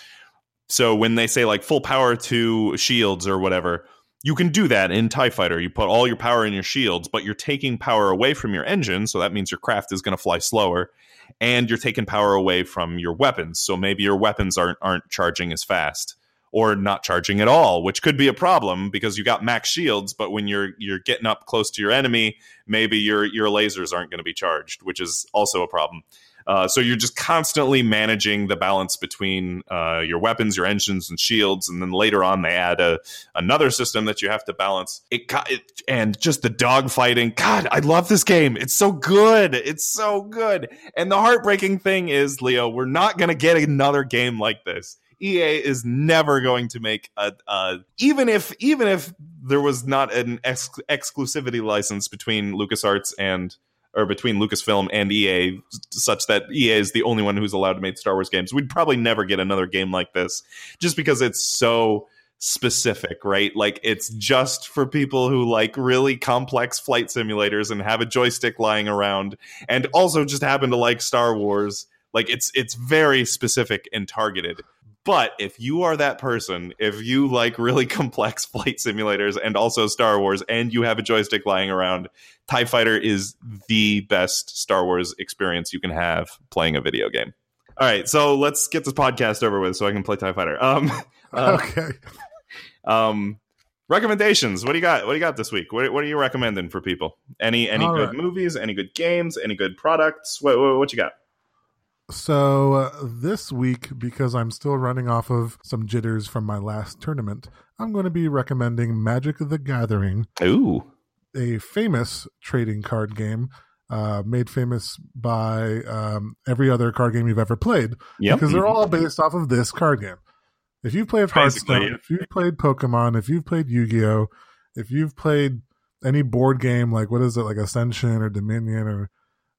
[SPEAKER 2] So when they say like full power to shields or whatever, you can do that in TIE Fighter. You put all your power in your shields, but you're taking power away from your engine. So that means your craft is going to fly slower and you're taking power away from your weapons. So maybe your weapons aren't aren't charging as fast or not charging at all, which could be a problem because you got max shields, but when you're you're getting up close to your enemy, maybe your your lasers aren't going to be charged, which is also a problem. Uh, so you're just constantly managing the balance between uh, your weapons, your engines, and shields, and then later on they add a, another system that you have to balance. It, it and just the dogfighting. God, I love this game. It's so good. It's so good. And the heartbreaking thing is, Leo, we're not going to get another game like this. EA is never going to make a, a even if even if there was not an ex- exclusivity license between LucasArts and or between Lucasfilm and EA, such that EA is the only one who's allowed to make Star Wars games. We'd probably never get another game like this, just because it's so specific, right? Like it's just for people who like really complex flight simulators and have a joystick lying around, and also just happen to like Star Wars. Like it's it's very specific and targeted. But if you are that person, if you like really complex flight simulators and also Star Wars, and you have a joystick lying around, TIE Fighter is the best Star Wars experience you can have playing a video game. All right, so let's get this podcast over with so I can play TIE Fighter. Um,
[SPEAKER 1] uh, okay.
[SPEAKER 2] Um, recommendations. What do you got? What do you got this week? What, what are you recommending for people? Any any All good right. movies? Any good games? Any good products? What, what, what you got?
[SPEAKER 1] So uh, this week, because I'm still running off of some jitters from my last tournament, I'm going to be recommending Magic the Gathering.
[SPEAKER 2] Ooh,
[SPEAKER 1] a famous trading card game. Uh, made famous by um, every other card game you've ever played yep. because they're all based off of this card game. If you've played Hearthstone, yeah. if you've played Pokemon, if you've played Yu Gi Oh, if you've played any board game like what is it like Ascension or Dominion or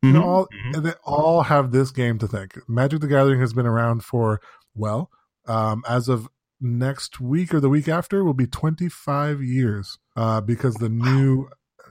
[SPEAKER 1] Mm-hmm. You all mm-hmm. they all have this game to thank. Magic the Gathering has been around for well, um, as of next week or the week after will be 25 years uh, because the wow. new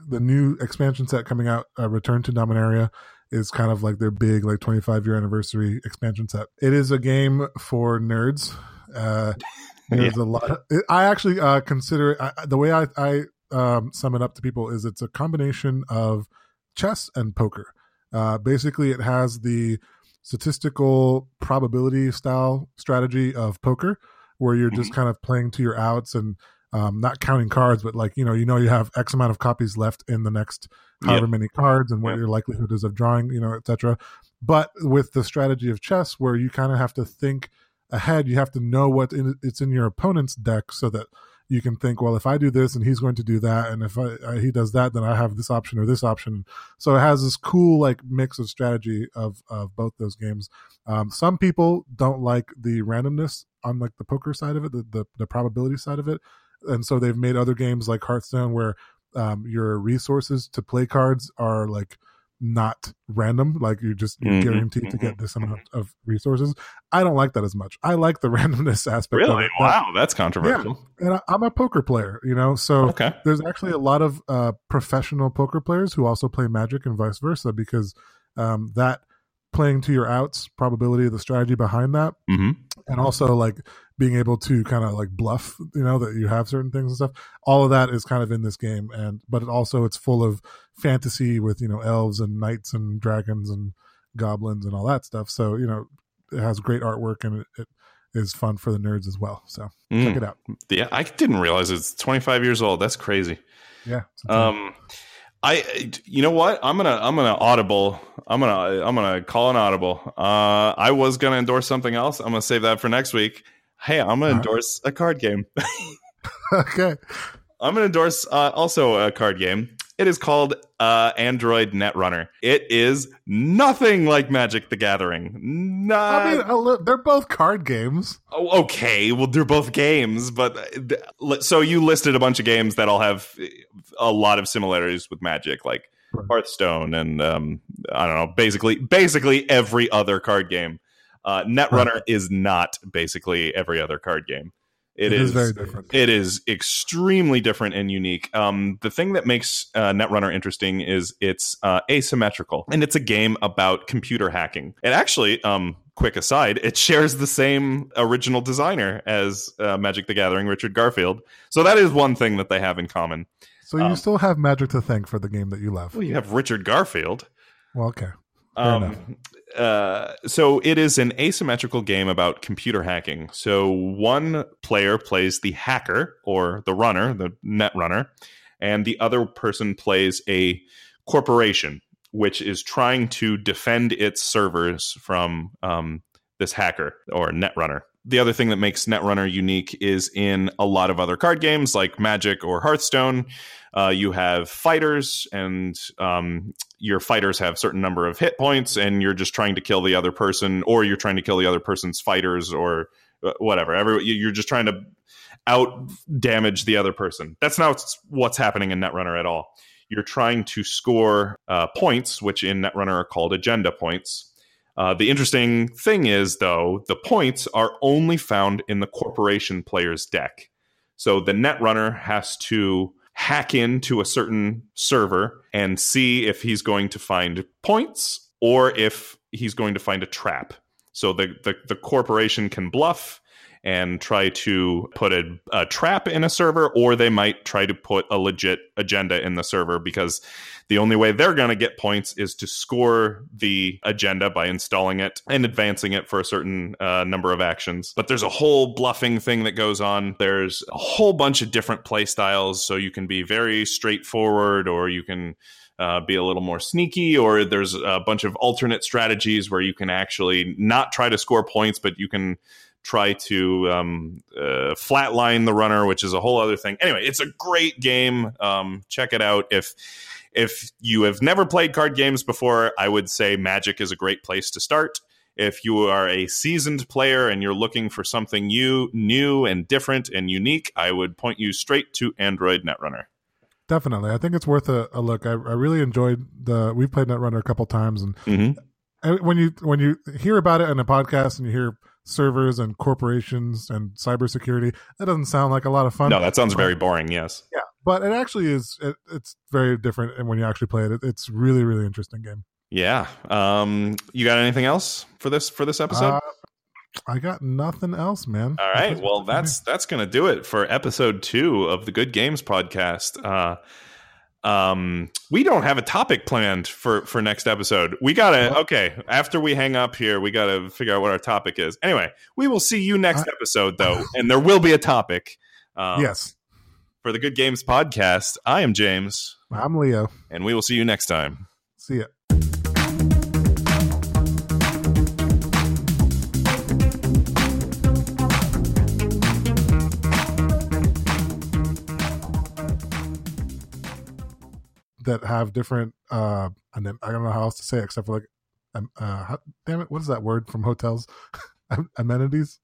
[SPEAKER 1] the new expansion set coming out, uh, Return to Dominaria, is kind of like their big like 25 year anniversary expansion set. It is a game for nerds. Uh, there's yeah. a lot. I actually uh, consider it, I, the way I, I um, sum it up to people is it's a combination of chess and poker. Uh, basically, it has the statistical probability style strategy of poker, where you're just mm-hmm. kind of playing to your outs and um, not counting cards, but like you know, you know, you have X amount of copies left in the next however yep. many cards, and what yep. your likelihood is of drawing, you know, etc. But with the strategy of chess, where you kind of have to think ahead, you have to know what in, it's in your opponent's deck, so that you can think, well, if I do this and he's going to do that, and if I, I, he does that, then I have this option or this option. So it has this cool like mix of strategy of of both those games. Um, some people don't like the randomness on like the poker side of it, the, the, the probability side of it, and so they've made other games like Hearthstone where um, your resources to play cards are like not random. Like you just you're
[SPEAKER 2] Mhm,
[SPEAKER 1] guaranteed to get
[SPEAKER 2] mhm,
[SPEAKER 1] this amount of resources. I don't like that as much. I like the randomness aspect. Of
[SPEAKER 2] Really?
[SPEAKER 1] it. That-
[SPEAKER 2] Wow, that's controversial.
[SPEAKER 1] Yeah, and I, I'm a poker player, you know, so
[SPEAKER 2] Okay.
[SPEAKER 1] there's actually a lot of uh, professional poker players who also play Magic and vice versa because um, that playing to your outs probability, of the strategy behind that,
[SPEAKER 2] hmm
[SPEAKER 1] and also like being able to kind of like bluff, you know, that you have certain things and stuff. All of that is kind of in this game, and but it also it's full of fantasy with you know elves and knights and dragons and goblins and all that stuff. So you know, it has great artwork and it, it is fun for the nerds as well. So check it out.
[SPEAKER 2] Yeah, I didn't realize it's 25 years old. That's crazy.
[SPEAKER 1] Yeah.
[SPEAKER 2] Um, I, you know what? I'm gonna, I'm gonna audible. I'm gonna, I'm gonna call an audible. Uh, I was gonna endorse something else. I'm gonna save that for next week. Hey, I'm gonna
[SPEAKER 1] Uh-huh.
[SPEAKER 2] endorse a card game.
[SPEAKER 1] okay.
[SPEAKER 2] I'm gonna endorse uh, also a card game. It is called uh, Android Netrunner. It is nothing like Magic the Gathering. Not,
[SPEAKER 1] I mean, li- they're both card games.
[SPEAKER 2] Oh, okay, well, they're both games, but uh, so you listed a bunch of games that all have a lot of similarities with Magic, like. Hearthstone, and um, I don't know, basically, basically every other card game. Uh, Netrunner is not basically every other card game.
[SPEAKER 1] It is very different.
[SPEAKER 2] It is extremely different and unique. Um, the thing that makes uh, Netrunner interesting is it's uh, asymmetrical, and it's a game about computer hacking. And actually, um, quick aside, it shares the same original designer as uh, Magic the Gathering, Richard Garfield. So that is one thing that they have in common.
[SPEAKER 1] So you
[SPEAKER 2] um,
[SPEAKER 1] still have Magic to thank for the game that you love.
[SPEAKER 2] Well, you have Richard Garfield.
[SPEAKER 1] Well, okay. Fair
[SPEAKER 2] Um, uh, so it is an asymmetrical game about computer hacking. So one player plays the hacker or the runner, the net runner, and the other person plays a corporation, which is trying to defend its servers from um, this hacker or net runner. The other thing that makes Netrunner unique is in a lot of other card games like Magic or Hearthstone, uh, you have fighters, and um, your fighters have certain number of hit points, and you're just trying to kill the other person, or you're trying to kill the other person's fighters, or uh, whatever. Every you're just trying to out damage the other person. That's not what's happening in Netrunner at all. You're trying to score uh, points, which in Netrunner are called agenda points. Uh, the interesting thing is, though, the points are only found in the corporation player's deck. So the Netrunner has to hack into a certain server and see if he's going to find points or if he's going to find a trap. So the, the, the corporation can bluff and try to put a, a trap in a server, or they might try to put a legit agenda in the server because the only way they're going to get points is to score the agenda by installing it and advancing it for a certain uh, number of actions. But there's a whole bluffing thing that goes on. There's a whole bunch of different play styles, so you can be very straightforward, or you can uh, be a little more sneaky, or there's a bunch of alternate strategies where you can actually not try to score points, but you can try to um, uh, flatline the runner, which is a whole other thing. Anyway, it's a great game. Um, check it out. If if you have never played card games before, I would say Magic is a great place to start. If you are a seasoned player and you're looking for something new, new and different and unique, I would point you straight to Android Netrunner.
[SPEAKER 1] Definitely. I think it's worth a, a look. I, I really enjoyed the we've played Netrunner a couple times and
[SPEAKER 2] Mhm.
[SPEAKER 1] and when you when you hear about it in a podcast and you hear servers and corporations and cybersecurity, that doesn't sound like a lot of fun.
[SPEAKER 2] No, that sounds very boring. Yes.
[SPEAKER 1] Yeah, but it actually is. It, it's very different, and when you actually play it, it it's really really interesting game.
[SPEAKER 2] Yeah. Um, you got anything else for this for this episode?
[SPEAKER 1] Uh, I got nothing else, man.
[SPEAKER 2] All right. Well, that's that's going to do it for episode two of the Good Games podcast. Uh, um, we don't have a topic planned for for next episode. We gotta okay. After we hang up here, we gotta figure out what our topic is. Anyway, we will see you next episode though, and there will be a topic. Um,
[SPEAKER 1] yes,
[SPEAKER 2] For the Good Games podcast, I am James,
[SPEAKER 1] I'm Leo.
[SPEAKER 2] and we will see you next time.
[SPEAKER 1] See ya. That have different, uh, and then I don't know how else to say it except for like, um, uh, how, damn it, what is that word from hotels? Amenities.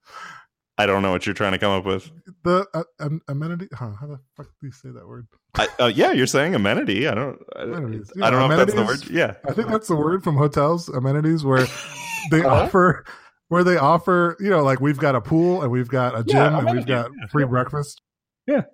[SPEAKER 2] I don't know what you're trying to come up with.
[SPEAKER 1] The uh, am- amenity. Huh, how the fuck do you say that word?
[SPEAKER 2] I, uh, yeah, you're saying amenity. I don't.
[SPEAKER 1] Amenities.
[SPEAKER 2] I don't know if that's the word. Yeah.
[SPEAKER 1] I think that's the word from hotels amenities where they
[SPEAKER 3] Uh-huh.
[SPEAKER 1] offer where they offer you know like we've got a pool and we've got a gym
[SPEAKER 3] Yeah,
[SPEAKER 1] and we've
[SPEAKER 3] amenities,
[SPEAKER 1] got
[SPEAKER 3] yeah.
[SPEAKER 1] free breakfast.
[SPEAKER 3] Yeah.